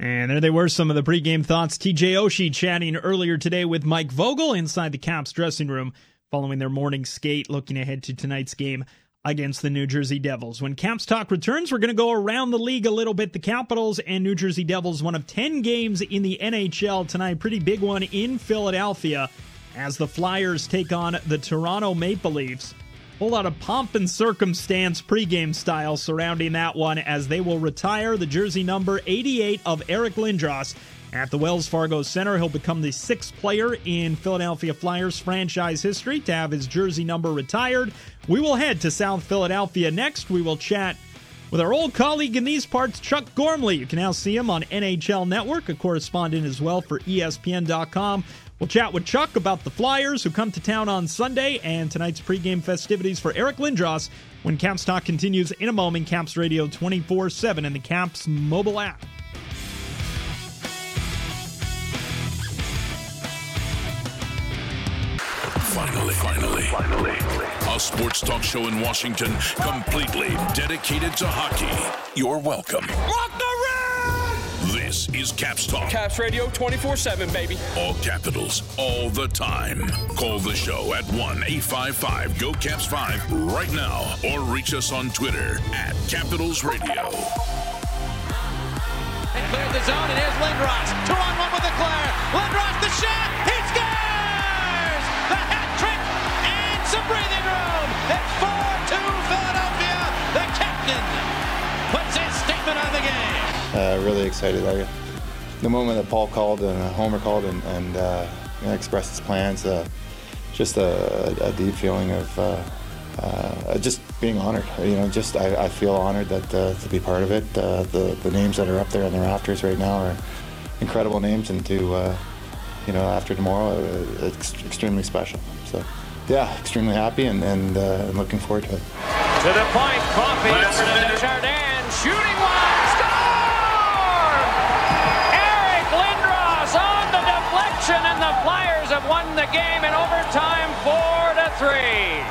And there they were, some of the pregame thoughts. TJ Oshie chatting earlier today with Mike Vogel inside the Caps dressing room following their morning skate, looking ahead to tonight's game against the New Jersey Devils. When Caps Talk returns, we're going to go around the league a little bit. The Capitals and New Jersey Devils, one of 10 games in the NHL tonight. Pretty big one in Philadelphia as the Flyers take on the Toronto Maple Leafs. Whole lot of pomp and circumstance pregame style surrounding that one as they will retire the jersey number 88 of Eric Lindros at the Wells Fargo Center. He'll become the sixth player in Philadelphia Flyers franchise history to have his jersey number retired. We will head to South Philadelphia next. We will chat with our old colleague in these parts, Chuck Gormley. You can now see him on NHL Network, a correspondent as well for ESPN.com. We'll chat with Chuck about the Flyers who come to town on Sunday and tonight's pregame festivities for Eric Lindros when Caps Talk continues in a moment. Caps Radio 24 7 and the Caps mobile app. Finally, finally, finally. A sports talk show in Washington completely dedicated to hockey. You're welcome. Rock the this is Caps Talk. Caps Radio 24 7, baby. All capitals, all the time. Call the show at 1 855 GO Caps 5 right now or reach us on Twitter at Capitals Radio. They cleared the zone, and here's Lindros. Two on one with LeClair. Lindros, the shot. He scores! The hat trick and some breathing room. It's 4 2 5. Uh, really excited. I, the moment that Paul called and uh, Homer called and, and uh, you know, expressed his plans, uh, just a, a deep feeling of uh, uh, just being honored. You know, just I, I feel honored that uh, to be part of it. Uh, the the names that are up there on the rafters right now are incredible names, and to uh, you know after tomorrow, uh, it's extremely special. So yeah, extremely happy and and uh, looking forward to it. To the point, Coffey over to Desjardins, shooting one, Flyers have won the game in overtime, four to three.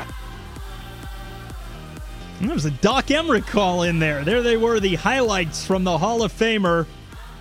There was a Doc Emrick call in there. There they were, the highlights from the Hall of Famer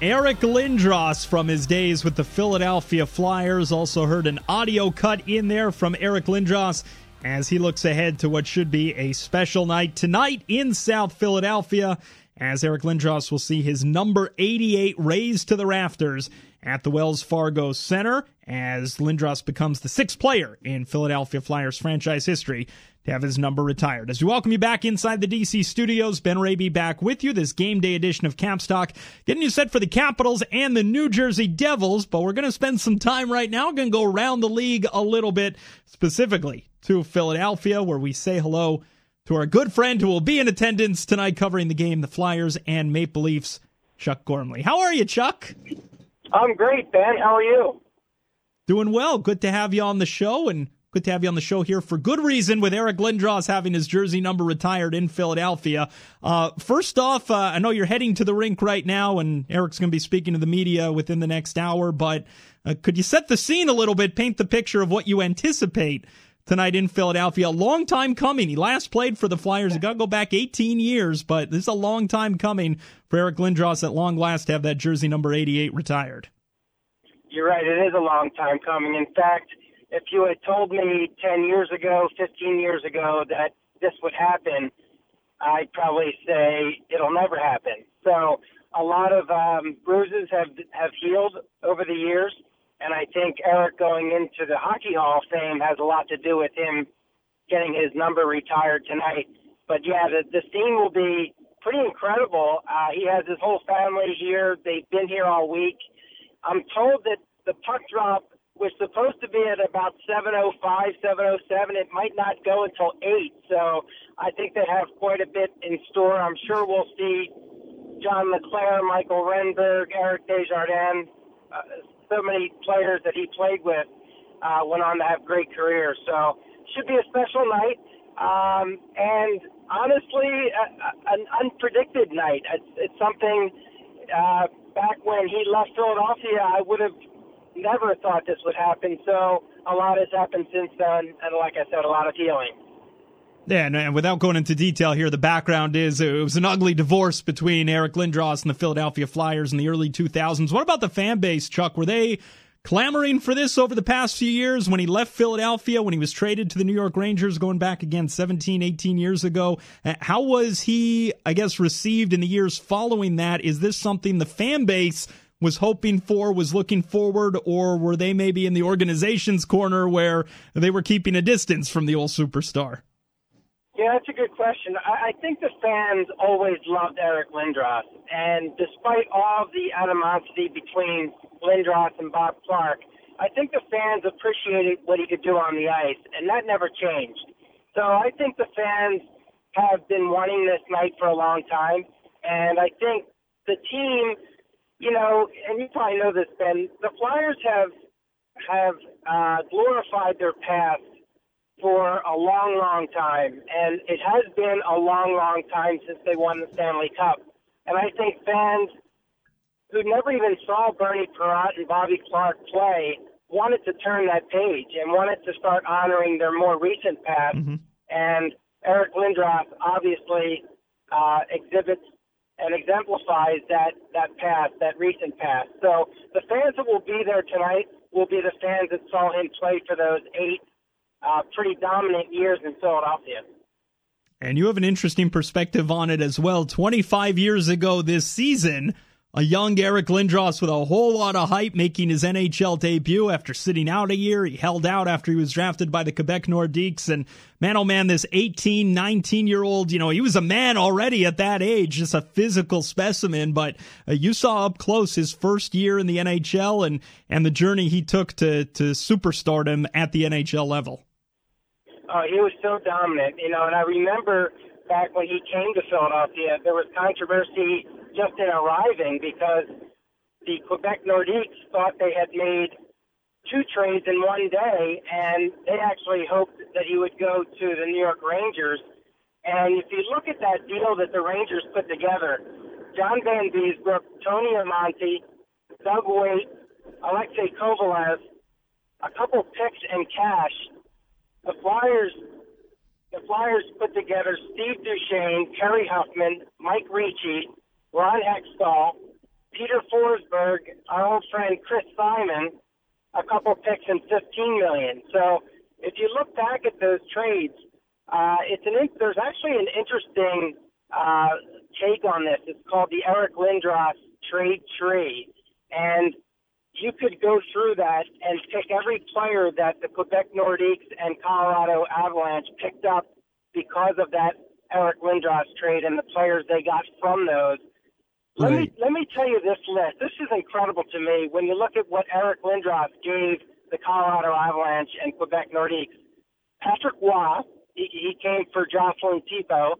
Eric Lindros from his days with the Philadelphia Flyers. Also heard an audio cut in there from Eric Lindros as he looks ahead to what should be a special night tonight in South Philadelphia. As Eric Lindros will see his number 88 raised to the rafters at the Wells Fargo Center as Lindros becomes the sixth player in Philadelphia Flyers franchise history to have his number retired. As we welcome you back inside the DC studios, Ben Raby back with you. This game day edition of Caps Talk, getting you set for the Capitals and the New Jersey Devils. But we're going to spend some time right now. Going to go around the league a little bit, specifically to Philadelphia, where we say hello to our good friend who will be in attendance tonight covering the game, the Flyers and Maple Leafs, Chuck Gormley. How are you, Chuck? I'm great, Ben. How are you? Doing well. Good to have you on the show and good to have you on the show here for good reason with Eric Lindros having his jersey number retired in Philadelphia. Uh, first off, uh, I know you're heading to the rink right now and Eric's going to be speaking to the media within the next hour, but uh, could you set the scene a little bit, paint the picture of what you anticipate tonight in Philadelphia? A long time coming. He last played for the Flyers. It got to go back 18 years, but this is a long time coming for Eric Lindros at long last to have that jersey number 88 retired. You're right. It is a long time coming. In fact, if you had told me 10 years ago, 15 years ago that this would happen, I'd probably say it'll never happen. So a lot of um, bruises have have healed over the years, and I think Eric going into the Hockey Hall of Fame has a lot to do with him getting his number retired tonight. But yeah, the the scene will be pretty incredible. Uh, he has his whole family here. They've been here all week. I'm told that the puck drop was supposed to be at about 7:05, 7:07. It might not go until eight. So I think they have quite a bit in store. I'm sure we'll see John LeClair, Mikael Renberg, Eric Desjardins, uh, so many players that he played with uh, went on to have great careers. So should be a special night. Um, and honestly, a, a, an unpredicted night. It's, it's something. Uh, back when he left Philadelphia, I would have never thought this would happen. So a lot has happened since then, and like I said, a lot of healing. Yeah, and, and without going into detail here, the background is it was an ugly divorce between Eric Lindros and the Philadelphia Flyers in the early 2000s. What about the fan base, Chuck? Were they clamoring for this over the past few years when he left Philadelphia, when he was traded to the New York Rangers going back again 17, 18 years ago. Uh, how was he, I guess, received in the years following that? Is this something the fan base was hoping for, was looking forward, or were they maybe in the organization's corner where they were keeping a distance from the old superstar? Yeah, that's a good question. I, I think the fans always loved Eric Lindros, and despite all the animosity between Lindros and Bob Clarke, I think the fans appreciated what he could do on the ice, and that never changed. So I think the fans have been wanting this night for a long time, and I think the team, you know, and you probably know this, Ben. The Flyers have have uh, glorified their past for a long, long time, and it has been a long, long time since they won the Stanley Cup. And I think fans who never even saw Bernie Parent and Bobby Clarke play wanted to turn that page and wanted to start honoring their more recent past. Mm-hmm. And Eric Lindros obviously uh, exhibits and exemplifies that that past, that recent past. So the fans that will be there tonight will be the fans that saw him play for those eight uh, pretty dominant years in Philadelphia. And you have an interesting perspective on it as well. 25 years ago this season, a young Eric Lindros with a whole lot of hype making his NHL debut after sitting out a year. He held out after he was drafted by the Quebec Nordiques. And man, oh man, this 18, 19 year old, you know, he was a man already at that age, just a physical specimen. But uh, you saw up close his first year in the NHL and, and the journey he took to, to superstardom at the NHL level. Uh, he was so dominant, you know, and I remember back when he came to Philadelphia, there was controversy just in arriving because the Quebec Nordiques thought they had made two trades in one day, and they actually hoped that he would go to the New York Rangers. And if you look at that deal that the Rangers put together, John Vanbiesbrouck, Tony Amonte, Doug Weight, Alexei Kovalev, a couple picks and cash, the Flyers the Flyers put together Steve Duchesne, Kerry Huffman, Mike Ricci, Ron Hextall, Peter Forsberg, our old friend Chris Simon, a couple picks and 15 million. So if you look back at those trades, uh, it's an there's actually an interesting uh, take on this. It's called the Eric Lindros trade tree, and you could go through that and pick every player that the Quebec Nordiques and Colorado Avalanche picked up because of that Eric Lindros trade and the players they got from those. Let me let me tell you this list. This is incredible to me when you look at what Eric Lindros gave the Colorado Avalanche and Quebec Nordiques. Patrick Roy, he, he came for Jocelyn Thibault.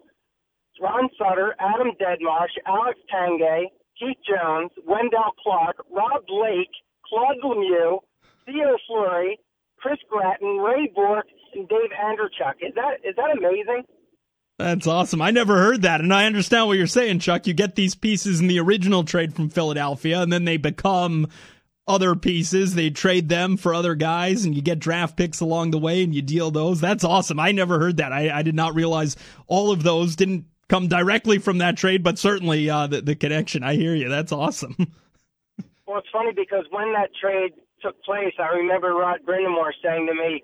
Ron Sutter, Adam Deadmarsh, Alex Tanguay, Keith Jones, Wendel Clark, Rob Blake, Claude Lemieux, Theo Fleury, Chris Gratton, Ray Bourque, and Dave Andreychuk. Is that is that amazing? That's awesome. I never heard that. And I understand what you're saying, Chuck. You get these pieces in the original trade from Philadelphia, and then they become other pieces. They trade them for other guys, and you get draft picks along the way, and you deal those. That's awesome. I never heard that. I, I did not realize all of those didn't come directly from that trade, but certainly uh, the, the connection. I hear you. That's awesome. well, it's funny because when that trade took place, I remember Rod Brind'Amour saying to me,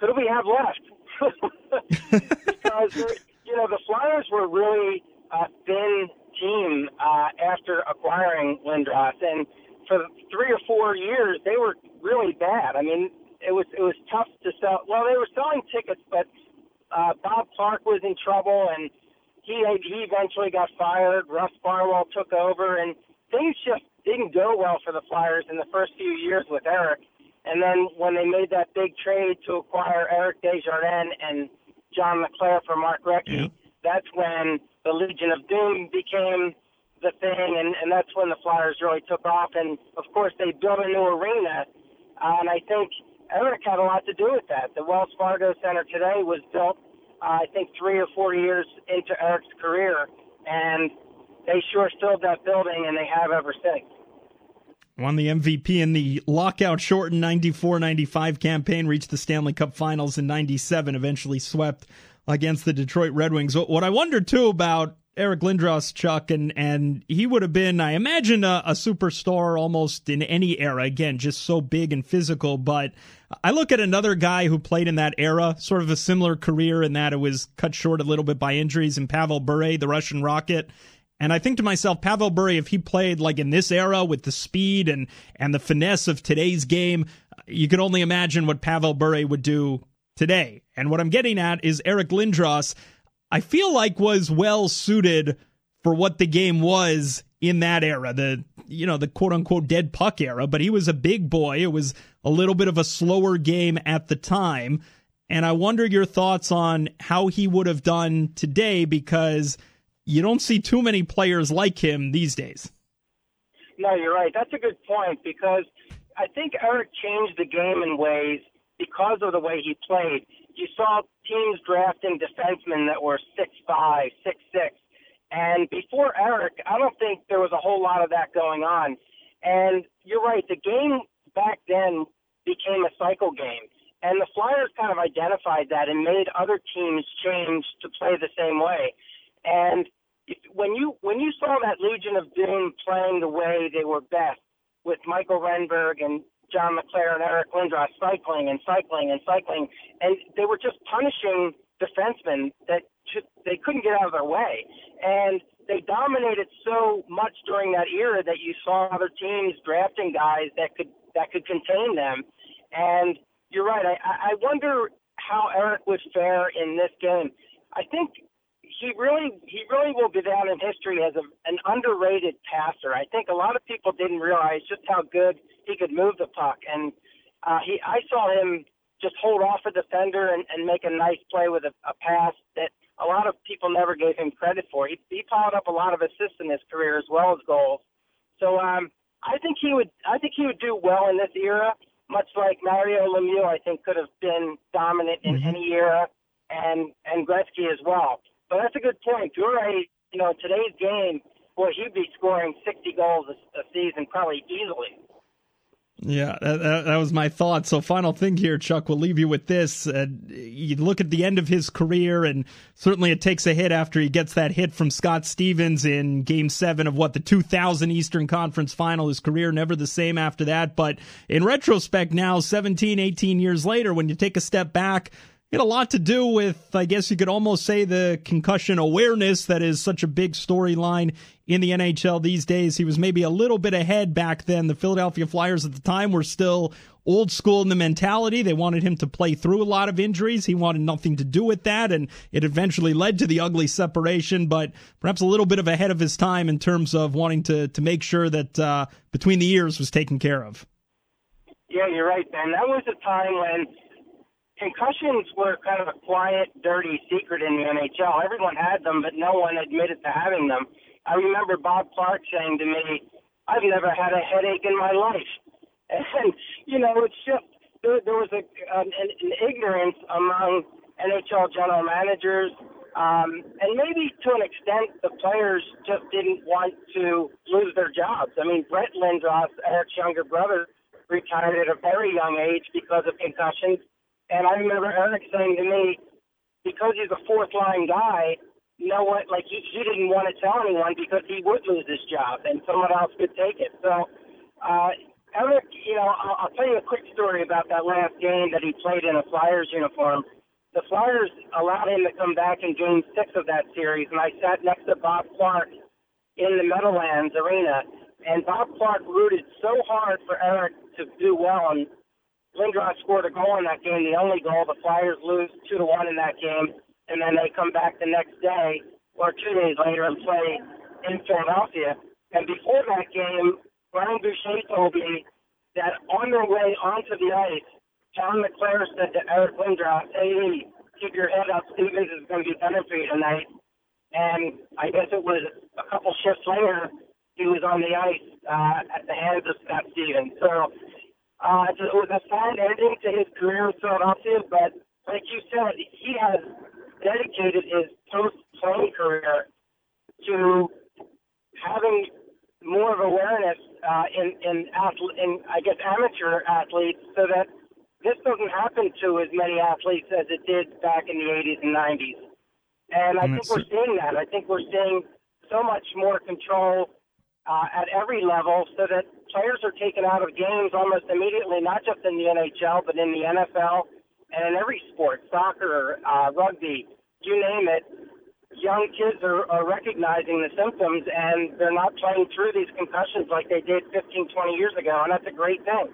"Who do we have left?" because you know, the Flyers were really a thin team uh, after acquiring Lindros, and for three or four years they were really bad. I mean, it was it was tough to sell. Well, they were selling tickets, but uh, Bob Clarke was in trouble, and he he eventually got fired. Russ Farwell took over, and things just didn't go well for the Flyers in the first few years with Eric. And then when they made that big trade to acquire Eric Desjardins and John LeClair for Mark Recchi, yeah. that's when the Legion of Doom became the thing, and, and that's when the Flyers really took off. And of course, they built a new arena, uh, and I think Eric had a lot to do with that. The Wells Fargo Center today was built, uh, I think, three or four years into Eric's career, and they sure filled that building, and they have ever since. Won the MVP in the lockout shortened 94 95 campaign, reached the Stanley Cup finals in 97, eventually swept against the Detroit Red Wings. What I wonder too about Eric Lindros, Chuck, and and he would have been, I imagine, a, a, superstar almost in any era. Again, just so big and physical. But I look at another guy who played in that era, sort of a similar career in that it was cut short a little bit by injuries, and Pavel Bure, the Russian Rocket. And I think to myself, Pavel Bure, if he played like in this era with the speed and and the finesse of today's game, you can only imagine what Pavel Bure would do today. And what I'm getting at is Eric Lindros. I feel like was well suited for what the game was in that era, the you know the quote unquote dead puck era. But he was a big boy. It was a little bit of a slower game at the time. And I wonder your thoughts on how he would have done today because you don't see too many players like him these days. No, you're right. That's a good point because I think Eric changed the game in ways because of the way he played. You saw teams drafting defensemen that were six five, six six, and before Eric, I don't think there was a whole lot of that going on. And you're right, the game back then became a cycle game. And the Flyers kind of identified that and made other teams change to play the same way. And when you when you saw that Legion of Doom playing the way they were best with Mikael Renberg and John LeClair and Eric Lindros cycling and cycling and cycling, and they were just punishing defensemen that just, they couldn't get out of their way, and they dominated so much during that era that you saw other teams drafting guys that could that could contain them, and you're right. I, I wonder how Eric would fare in this game. I think he really he really will go down in history as a, an underrated passer. I think a lot of people didn't realize just how good he could move the puck, and uh, he I saw him just hold off a defender and, and make a nice play with a, a pass that a lot of people never gave him credit for. He, he piled up a lot of assists in his career as well as goals. So um, I think he would I think he would do well in this era, much like Mario Lemieux. I think could have been dominant in mm-hmm. any era, and and Gretzky as well. But that's a good point. You're. You know, today's game, boy, he'd be scoring 60 goals a, a season probably easily. Yeah, that, that, was my thought. So, final thing here, Chuck, we'll leave you with this. Uh, you look at the end of his career, and certainly it takes a hit after he gets that hit from Scott Stevens in game seven of what the 2000 Eastern Conference final. His career never the same after that. But in retrospect, now, 17, 18 years later, when you take a step back, had a lot to do with, I guess you could almost say, the concussion awareness that is such a big storyline in the NHL these days. He was maybe a little bit ahead back then. The Philadelphia Flyers at the time were still old school in the mentality. They wanted him to play through a lot of injuries. He wanted nothing to do with that, and it eventually led to the ugly separation, but perhaps a little bit of ahead of his time in terms of wanting to, to make sure that uh, between the years was taken care of. Yeah, you're right, Ben. That was a time when concussions were kind of a quiet, dirty secret in the NHL. Everyone had them, but no one admitted to having them. I remember Bob Clarke saying to me, "I've never had a headache in my life," and you know, it's just there, there was a an, an ignorance among NHL general managers, um, and maybe to an extent, the players just didn't want to lose their jobs. I mean, Brett Lindros, Eric's younger brother, retired at a very young age because of concussions and I remember Eric saying to me, because he's a fourth line guy, you know what? Like he, he didn't want to tell anyone because he would lose his job and someone else could take it. So, uh, Eric, you know, I'll, I'll tell you a quick story about that last game that he played in a Flyers uniform. The Flyers allowed him to come back in Game Six of that series, and I sat next to Bob Clarke in the Meadowlands Arena, and Bob Clarke rooted so hard for Eric to do well, and Lindros scored a goal in that game, the only goal. The Flyers lose two to one in that game, and then they come back the next day or two days later and play in Philadelphia. And before that game, Brian Boucher told me that on their way onto the ice, John LeClair said to Eric Lindros, "Hey, keep your head up. Stevens is going to be better for you tonight." And I guess it was a couple shifts later, he was on the ice uh, at the hands of Scott Stevens. So uh, it was a sad ending to his career in Philadelphia, but like you said, he has dedicated his post-playing career to having more of awareness uh, in in, athlete, in I guess amateur athletes, so that this doesn't happen to as many athletes as it did back in the 80s and 90s. And I And think we're seeing that. I think we're seeing so much more control uh, at every level so that players are taken out of games almost immediately, not just in the NHL, but in the NFL and in every sport, soccer, uh, rugby, you name it. Young kids are, are recognizing the symptoms and they're not playing through these concussions like they did 15, 20 years ago, and that's a great thing.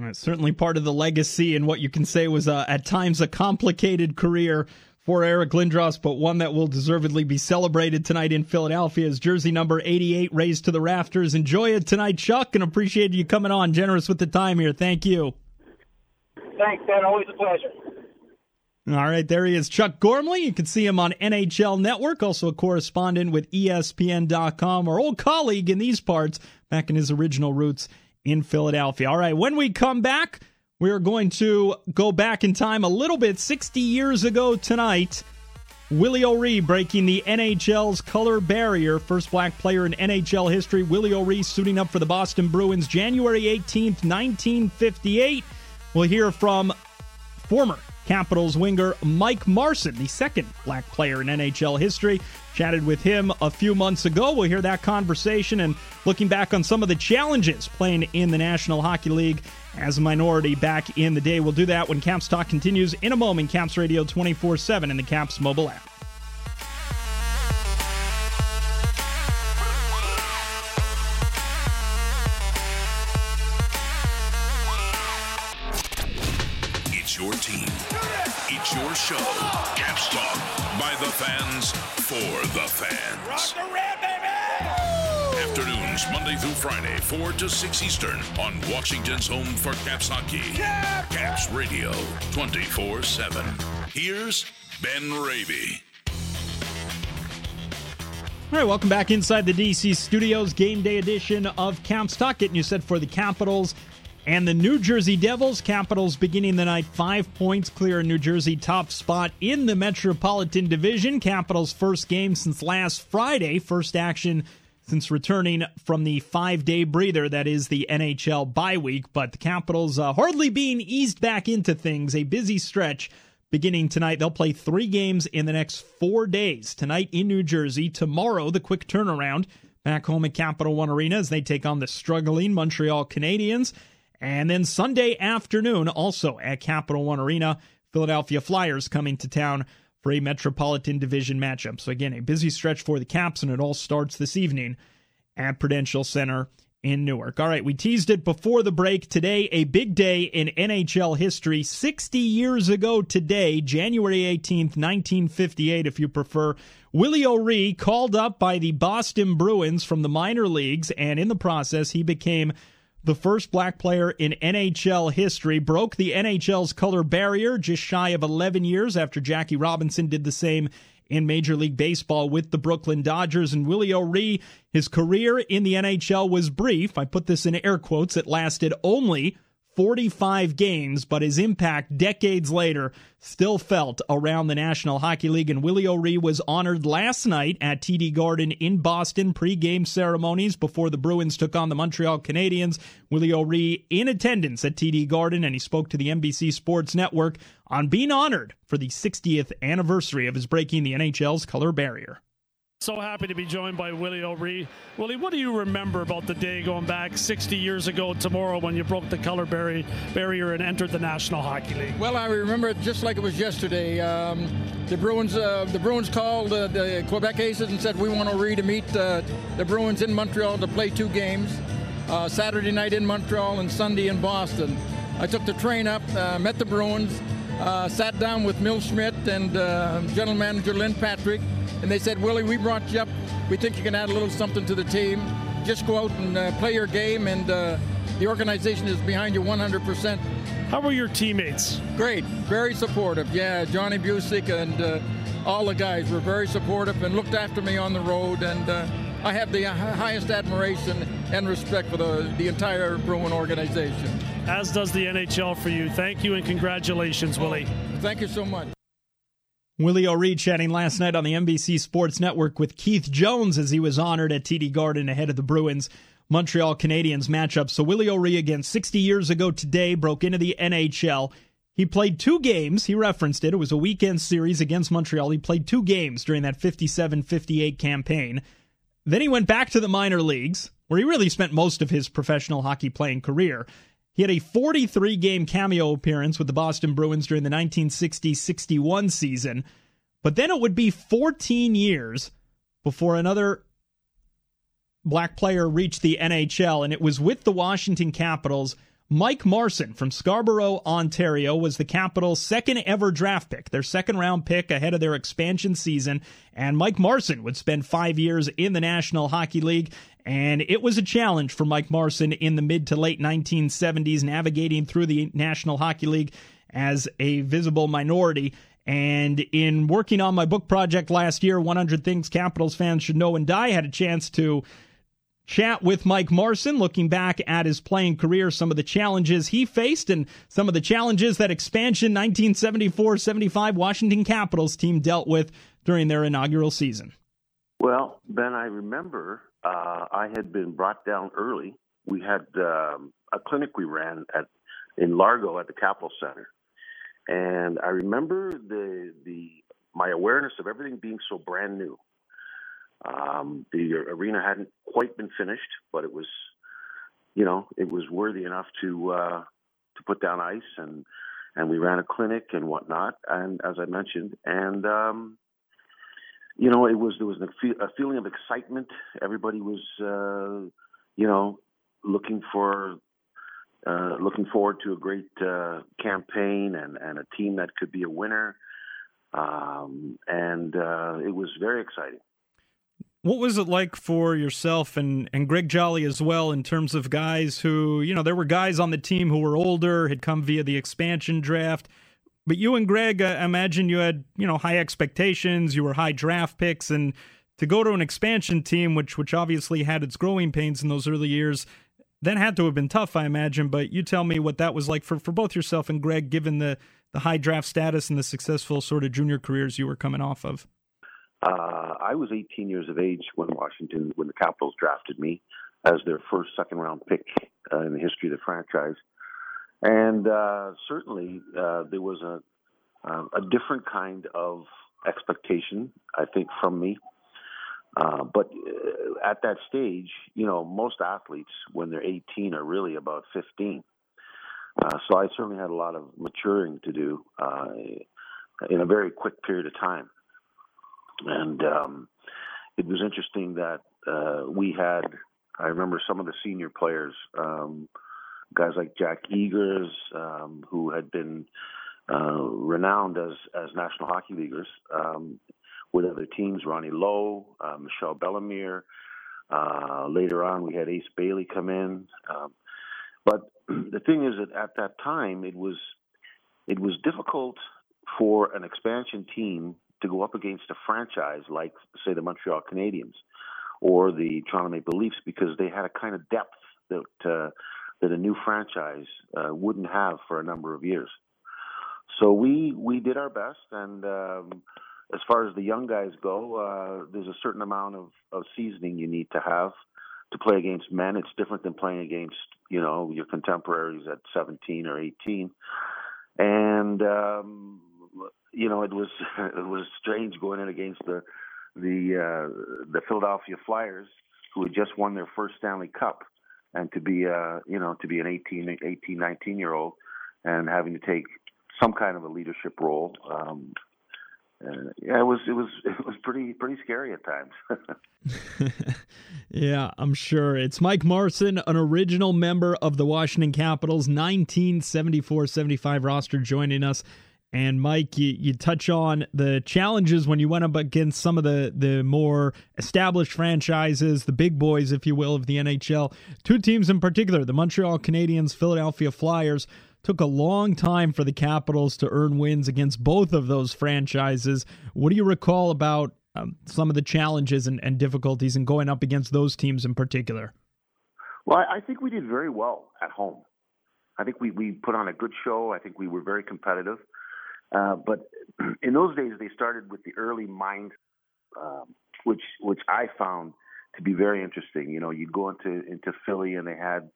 Uh, certainly part of the legacy and what you can say was uh, at times a complicated career for Eric Lindros, but one that will deservedly be celebrated tonight in Philadelphia as jersey number 88 raised to the rafters. Enjoy it tonight, Chuck, and appreciate you coming on. Generous with the time here. Thank you. Thanks, Ben. Always a pleasure. All right, there he is, Chuck Gormley. You can see him on NHL Network, also a correspondent with ESPN.com, our old colleague in these parts, back in his original roots in Philadelphia. All right, when we come back, we're going to go back in time a little bit, 60 years ago tonight. Willie O'Ree breaking the NHL's color barrier. First black player in NHL history. Willie O'Ree suiting up for the Boston Bruins January 18th, 1958. We'll hear from former Capitals winger Mike Marson, the second black player in NHL history. Chatted with him a few months ago. We'll hear that conversation and looking back on some of the challenges playing in the National Hockey League as a minority back in the day. We'll do that when Caps Talk continues in a moment. Caps Radio 24 7 in the Caps mobile app. It's your team. It's your show. Caps Talk by the fans for the fans. Afternoons, Monday through Friday, 4 to 6 Eastern on Washington's home for Caps hockey. Caps Radio 24 7. Here's Ben Raby. All right, welcome back inside the DC studios. Game day edition of Caps Talk, getting you set for the Capitals and the New Jersey Devils. Capitals beginning the night five points clear in New Jersey, top spot in the Metropolitan Division. Capitals' first game since last Friday, first action since returning from the five day breather that is the NHL bye week. But the Capitals uh, hardly being eased back into things. A busy stretch beginning tonight. They'll play three games in the next four days. Tonight in New Jersey. Tomorrow, the quick turnaround back home at Capital One Arena as they take on the struggling Montreal Canadiens. And then Sunday afternoon, also at Capital One Arena, Philadelphia Flyers coming to town for a Metropolitan Division matchup. So, again, a busy stretch for the Caps, and it all starts this evening at Prudential Center in Newark. All right, we teased it before the break. Today, a big day in NHL history. 60 years ago today, January 18th, 1958, if you prefer, Willie O'Ree called up by the Boston Bruins from the minor leagues, and in the process, he became the first black player in NHL history, broke the NHL's color barrier just shy of 11 years after Jackie Robinson did the same in Major League Baseball with the Brooklyn Dodgers. And Willie O'Ree, his career in the NHL was brief. I put this in air quotes. It lasted only 45 games, but his impact decades later still felt around the National Hockey League. And Willie O'Ree was honored last night at TD Garden in Boston, pre-game ceremonies before the Bruins took on the Montreal Canadiens. Willie O'Ree in attendance at TD Garden, and he spoke to the NBC Sports Network on being honored for the 60th anniversary of his breaking the NHL's color barrier. So happy to be joined by Willie O'Ree. Willie, what do you remember about the day going back 60 years ago tomorrow when you broke the color barrier and entered the National Hockey League? Well, I remember it just like it was yesterday. Um, the Bruins, uh, the Bruins called uh, the Quebec Aces and said we want O'Ree to meet uh, the Bruins in Montreal to play two games, uh, Saturday night in Montreal and Sunday in Boston. I took the train up, uh, met the Bruins, uh, sat down with Milt Schmidt and uh, General Manager Lynn Patrick, and they said, Willie, we brought you up. We think you can add a little something to the team. Just go out and uh, play your game, and uh, the organization is behind you 100%. How were your teammates? Great, very supportive. Yeah, Johnny Bucyk and uh, all the guys were very supportive and looked after me on the road, and uh, I have the highest admiration and respect for the, the entire Bruin organization. As does the NHL for you. Thank you and congratulations, Willie. Thank you so much. Willie O'Ree chatting last night on the NBC Sports Network with Keith Jones as he was honored at TD Garden ahead of the Bruins Montreal Canadiens matchup. So Willie O'Ree again 60 years ago today broke into the NHL. He played two games. He referenced it. It was a weekend series against Montreal. He played two games during that 57 58 campaign. Then he went back to the minor leagues, where he really spent most of his professional hockey playing career. He had a 43 game cameo appearance with the Boston Bruins during the 1960 61 season. But then it would be 14 years before another black player reached the NHL, and it was with the Washington Capitals Mike Marson from Scarborough, Ontario, was the Capitals' second ever draft pick, their second round pick ahead of their expansion season. And Mike Marson would spend five years in the National Hockey League. And it was a challenge for Mike Marson in the mid to late 1970s, navigating through the National Hockey League as a visible minority. And in working on my book project last year, 100 Things Capitals Fans Should Know and Die, had a chance to chat with Mike Marson, looking back at his playing career, some of the challenges he faced, and some of the challenges that expansion 1974 75 Washington Capitals team dealt with during their inaugural season. Well, Ben, I remember uh, I had been brought down early. We had um, a clinic we ran at in Largo at the Capitol Center, and I remember the the my awareness of everything being so brand new. Um, the arena hadn't quite been finished, but it was, you know, it was worthy enough to uh, to put down ice, and and we ran a clinic and whatnot. And as I mentioned, and um, you know, it was there was a feeling of excitement. Everybody was, uh, you know, looking for uh, looking forward to a great uh, campaign and, and a team that could be a winner. Um, and uh, it was very exciting. What was it like for yourself and, and Greg Joly as well in terms of guys who, you know, there were guys on the team who were older, had come via the expansion draft. But you and Greg, I imagine you had, you know, high expectations, you were high draft picks, and to go to an expansion team, which which obviously had its growing pains in those early years, that had to have been tough, I imagine. But you tell me what that was like for, for both yourself and Greg, given the, the high draft status and the successful sort of junior careers you were coming off of. Uh, I was 18 years of age when Washington, when the Capitals drafted me as their first second round pick uh, in the history of the franchise. And uh, certainly uh, there was a, uh, a different kind of expectation, I think, from me. Uh, but uh, at that stage, you know, most athletes, when they're 18, are really about 15. Uh, so I certainly had a lot of maturing to do in a very quick period of time. And um, it was interesting that uh, we had, I remember some of the senior players, um, guys like Jack Egers, um, who had been uh, renowned as, as National Hockey Leaguers um, with other teams, Ronnie Low, uh, Michel Belhumeur. Uh, later on, we had Ace Bailey come in. Um, but the thing is that at that time, it was it was difficult for an expansion team to go up against a franchise like, say, the Montreal Canadiens or the Toronto Maple Leafs because they had a kind of depth that uh, that a new franchise uh, wouldn't have for a number of years. So we we did our best, and um, as far as the young guys go, uh, there's a certain amount of, of seasoning you need to have to play against men. It's different than playing against you know your contemporaries at 17 or 18, and um, you know, it was it was strange going in against the the uh, the Philadelphia Flyers, who had just won their first Stanley Cup, and to be uh, you know to be an 18, 18 19 year old, and having to take some kind of a leadership role. Um, uh, yeah, it was it was it was pretty pretty scary at times. yeah, I'm sure. It's Mike Marson, an original member of the Washington Capitals 1974-75 roster joining us. And Mike, you, you touch on the challenges when you went up against some of the, the more established franchises, the big boys, if you will, of the NHL. Two teams in particular, the Montreal Canadiens, Philadelphia Flyers, took a long time for the Capitals to earn wins against both of those franchises. What do you recall about um, some of the challenges and, and, difficulties in going up against those teams in particular? Well, I think we did very well at home. I think we, we put on a good show. I think we were very competitive. Uh, but in those days, they started with the early mind, um, which which I found to be very interesting. You know, you'd go into into Philly and they had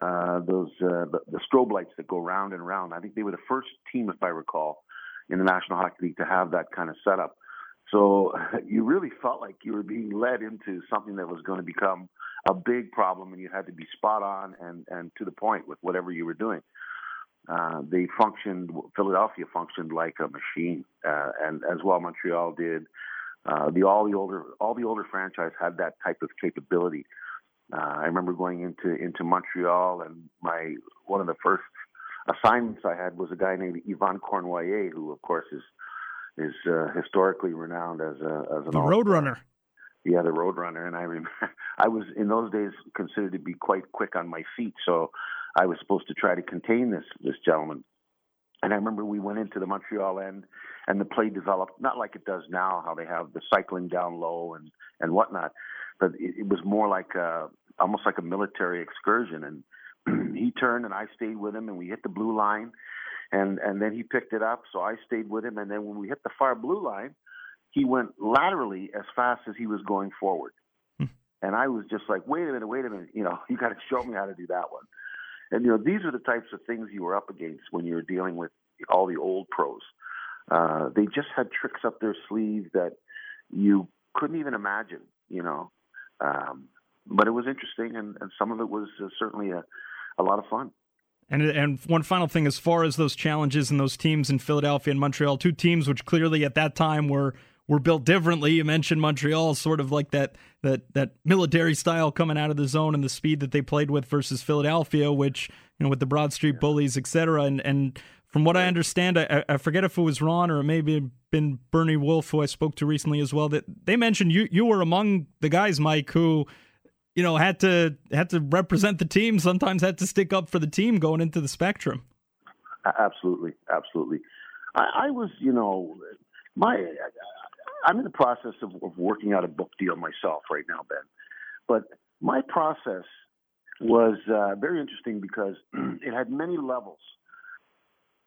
uh, those uh, the, the strobe lights that go round and round. I think they were the first team, if I recall, in the National Hockey League to have that kind of setup. So you really felt like you were being led into something that was going to become a big problem, and you had to be spot on and and to the point with whatever you were doing. Uh, they functioned. Philadelphia functioned like a machine, uh, and as well Montreal did. Uh, the all the older all the older franchise had that type of capability. Uh, I remember going into into Montreal, and my one of the first assignments I had was a guy named Yvan Cournoyer, who of course is is uh, historically renowned as a as an the Roadrunner. Yeah, the Roadrunner, and I remember I was in those days considered to be quite quick on my feet, so I was supposed to try to contain this this gentleman. And I remember we went into the Montreal end, and the play developed not like it does now, how they have the cycling down low and and whatnot, but it, it was more like a, almost like a military excursion. And he turned, and I stayed with him, and we hit the blue line, and and then he picked it up, so I stayed with him, and then when we hit the far blue line, he went laterally as fast as he was going forward. Hmm. And I was just like, wait a minute, wait a minute, you know, you got to show me how to do that one. And you know, these are the types of things you were up against when you were dealing with all the old pros. Uh, they just had tricks up their sleeve that you couldn't even imagine, you know. Um, but it was interesting, and, and some of it was uh, certainly a, a lot of fun. And and one final thing, as far as those challenges and those teams in Philadelphia and Montreal, two teams which clearly at that time were were built differently. You mentioned Montreal, sort of like that that that military style coming out of the zone and the speed that they played with versus Philadelphia, which you know with the Broad Street Bullies, etc. And and from what I understand, I, I forget if it was Ron or it may have been Bernie Wolfe who I spoke to recently as well. That they mentioned you you were among the guys, Mike, who you know had to had to represent the team. Sometimes had to stick up for the team going into the spectrum. Absolutely, absolutely. I, I was, you know, my I'm in the process of, of working out a book deal myself right now, Ben. But my process was uh, very interesting because it had many levels.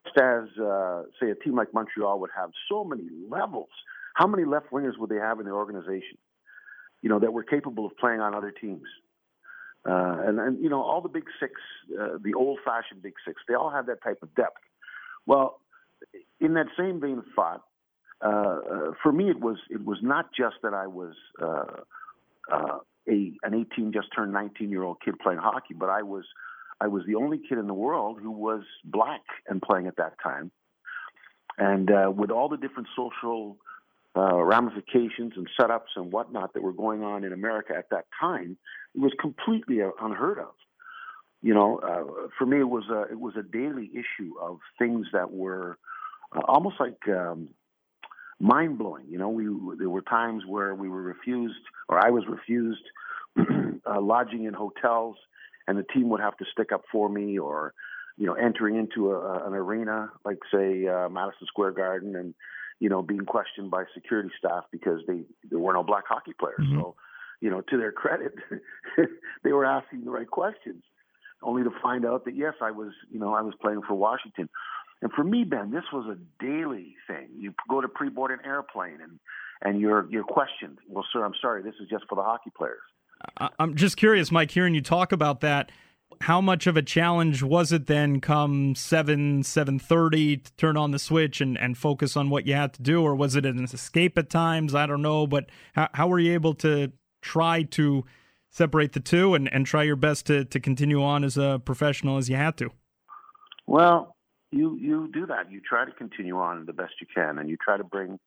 Just as, uh, say, a team like Montreal would have so many levels. How many left wingers would they have in their organization? You know, that were capable of playing on other teams. Uh, and, and, you know, all the big six, uh, the old fashioned big six, they all have that type of depth. Well, in that same vein of thought, uh, uh, for me, it was it was not just that I was uh, uh, a an 18 just turned 19 year old kid playing hockey, but I was I was the only kid in the world who was black and playing at that time, and uh, with all the different social uh, ramifications and setups and whatnot that were going on in America at that time, it was completely unheard of. You know, uh, for me, it was a it was a daily issue of things that were uh, almost like um, mind blowing. You know, we there were times where we were refused, or I was refused, uh, lodging in hotels, and the team would have to stick up for me, or you know, entering into a, an arena like say uh, Madison Square Garden, and you know, being questioned by security staff because they there were no black hockey players. Mm-hmm. So, you know, to their credit, they were asking the right questions, only to find out that yes, I was, you know, I was playing for Washington. And for me, Ben, this was a daily thing. You go to pre-board an airplane and and you're you're questioned. Well, sir, I'm sorry, this is just for the hockey players. I'm just curious, Mike, hearing you talk about that. How much of a challenge was it then come 7 7:30 to turn on the switch and, and focus on what you had to do or was it an escape at times? I don't know, but how, how were you able to try to separate the two and, and try your best to, to continue on as a professional as you had to? Well, you you do that. You try to continue on the best you can, and you try to bring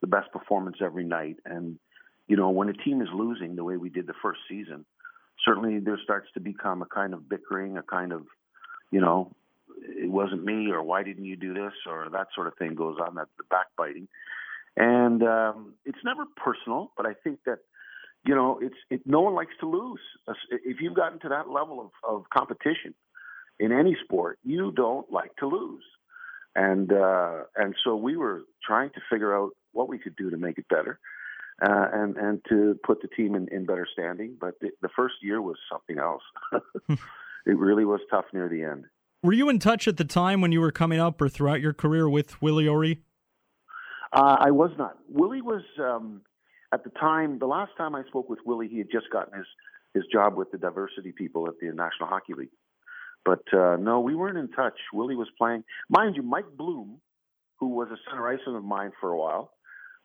the best performance every night. And you know, when a team is losing the way we did the first season, certainly there starts to become a kind of bickering, a kind of, you know, it wasn't me, or why didn't you do this, or that sort of thing goes on. That the backbiting, and um, it's never personal, but I think that. You know, it's it, no one likes to lose. If you've gotten to that level of, of competition, in any sport, you don't like to lose. And uh, and so we were trying to figure out what we could do to make it better, uh, and and to put the team in, in better standing. But the, the first year was something else. it really was tough near the end. Were you in touch at the time when you were coming up, or throughout your career with Willie O'Ree? Uh, I was not. Willie was um, at the time. The last time I spoke with Willie, he had just gotten his his job with the diversity people at the National Hockey League. But uh, no, we weren't in touch. Willie was playing, mind you. Mike Bloom, who was a center iceman of mine for a while,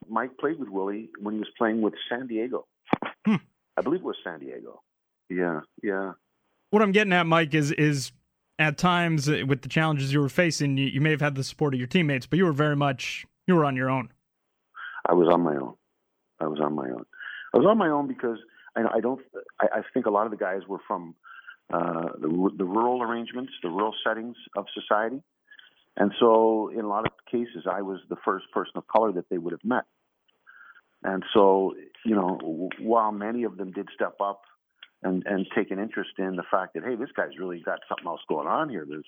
Mike played with Willie when he was playing with San Diego. Hmm. I believe it was San Diego. Yeah, yeah. What I'm getting at, Mike, is is at times uh, with the challenges you were facing, you, you may have had the support of your teammates, but you were very much you were on your own. I was on my own. I was on my own. I was on my own because I, I don't. I, I think a lot of the guys were from uh, the, the rural arrangements, the rural settings of society, and so in a lot of cases, I was the first person of color that they would have met. And so, you know, while many of them did step up and and take an interest in the fact that hey, this guy's really got something else going on here. There's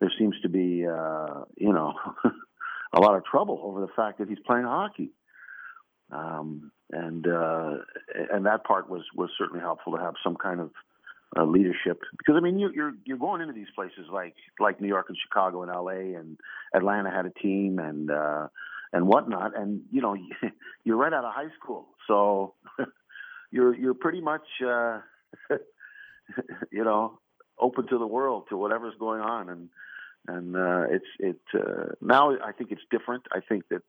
there seems to be uh, you know a lot of trouble over the fact that he's playing hockey. Um, and uh, and that part was was certainly helpful to have some kind of uh, leadership because I mean you, you're you're going into these places like like New York and Chicago and L.A. and Atlanta had a team and uh, and whatnot and you know you're right out of high school so you're you're pretty much uh, you know open to the world to whatever's going on and and uh, it's it uh, now I think it's different I think that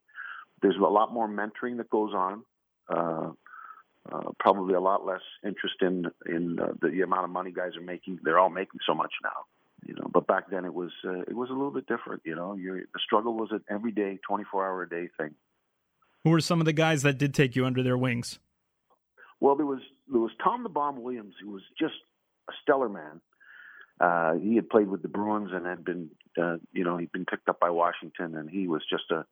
there's a lot more mentoring that goes on. Uh, uh, probably a lot less interest in in uh, the, amount of money guys are making. They're all making so much now, you know. But back then it was uh, it was a little bit different, you know. You're, the struggle was an everyday, 24 hour a day thing. Who were some of the guys that did take you under their wings? Well, there was there was Tom the Bomb Williams, who was just a stellar man. Uh, he had played with the Bruins and had been, uh, you know, he'd been picked up by Washington, and he was just a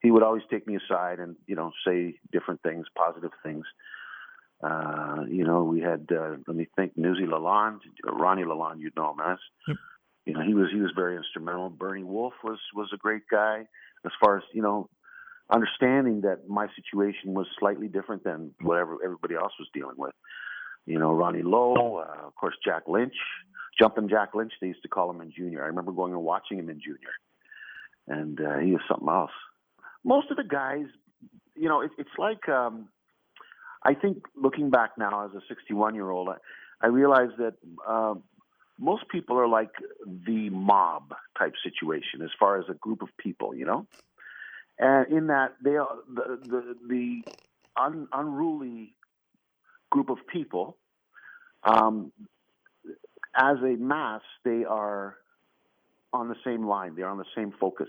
he would always take me aside and you know say different things, positive things. Uh, you know, we had uh, let me think, Newsy Lalonde, Ronnie Lalonde, you'd know him as. Yep. You know, he was he was very instrumental. Bernie Wolfe was was a great guy as far as you know, understanding that my situation was slightly different than whatever everybody else was dealing with. You know, Ronnie Low, uh, of course, Jack Lynch, Jumping Jack Lynch. They used to call him in junior. I remember going and watching him in junior, and uh, he was something else most of the guys, you know, it, it's like um, I think looking back now as a 61 year old, I, I realize that uh, most people are like the mob type situation as far as a group of people, you know, and in that they are the the, the un, unruly group of people. Um, as a mass, they are on the same line. They're on the same focus.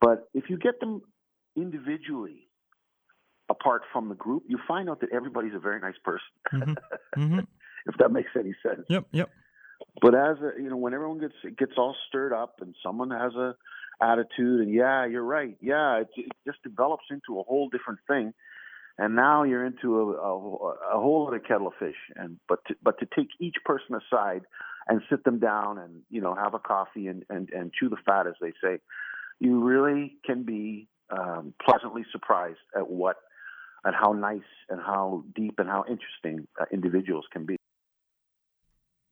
But if you get them individually apart from the group, you find out that everybody's a very nice person. Mm-hmm. Mm-hmm. if that makes any sense. Yep, yep. But as a, you know, when everyone gets gets all stirred up and someone has a attitude, and yeah, you're right. Yeah, it, it just develops into a whole different thing. And now you're into a, a, a whole other kettle of fish. And but to, but to take each person aside and sit them down and you know have a coffee and and, and chew the fat, as they say, you really can be um, pleasantly surprised at what at how nice and how deep and how interesting uh, individuals can be.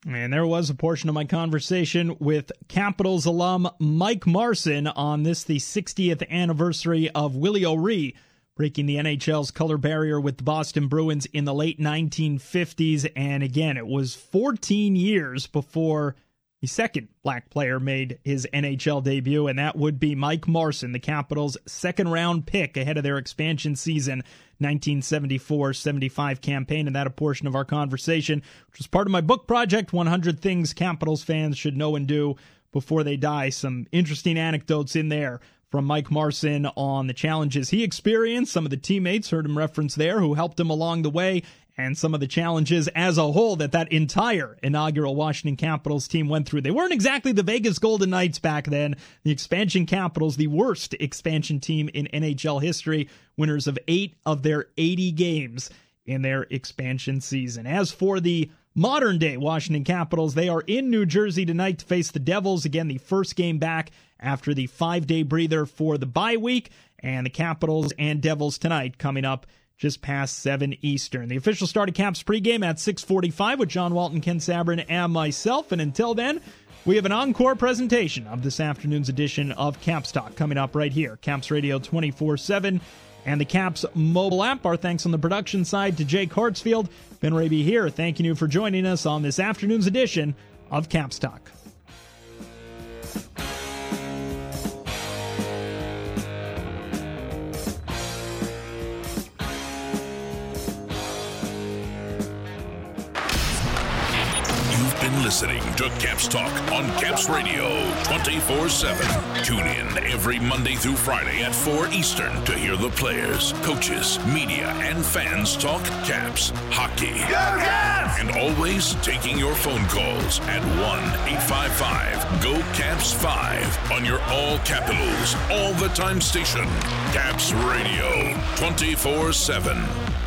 And there was a portion of my conversation with Capitals alum Mike Marson on this, the 60th anniversary of Willie O'Ree breaking the NHL's color barrier with the Boston Bruins in the late 1950s. And again, it was 14 years before the second black player made his NHL debut, and that would be Mike Marson, the Capitals' second round pick ahead of their expansion season 1974 75 campaign. And that a portion of our conversation, which was part of my book project 100 Things Capitals Fans Should Know and Do Before They Die. Some interesting anecdotes in there from Mike Marson on the challenges he experienced. Some of the teammates heard him reference there who helped him along the way and some of the challenges as a whole that that entire inaugural Washington Capitals team went through. They weren't exactly the Vegas Golden Knights back then. The expansion Capitals, the worst expansion team in NHL history, winners of eight of their 80 games in their expansion season. As for the modern day Washington Capitals, they are in New Jersey tonight to face the Devils. Again, the first game back after the five day breather for the bye week. And the Capitals and Devils tonight coming up just past 7 Eastern. The official start of Caps pregame at 645 with John Walton, Ken Sabourin, and myself. And until then, we have an encore presentation of this afternoon's edition of Caps Talk coming up right here. Caps Radio 24 7 and the Caps mobile app. Our thanks on the production side to Jake Hartsfield. Ben Raby here, thanking you for joining us on this afternoon's edition of Caps Talk. Listening to Caps Talk on Caps Radio 24 7. Tune in every Monday through Friday at 4 Eastern to hear the players, coaches, media, and fans talk Caps hockey. Caps! And always taking your phone calls at 1 855 GO CAPS 5 on your all capitals, all the time station. Caps Radio 24 7.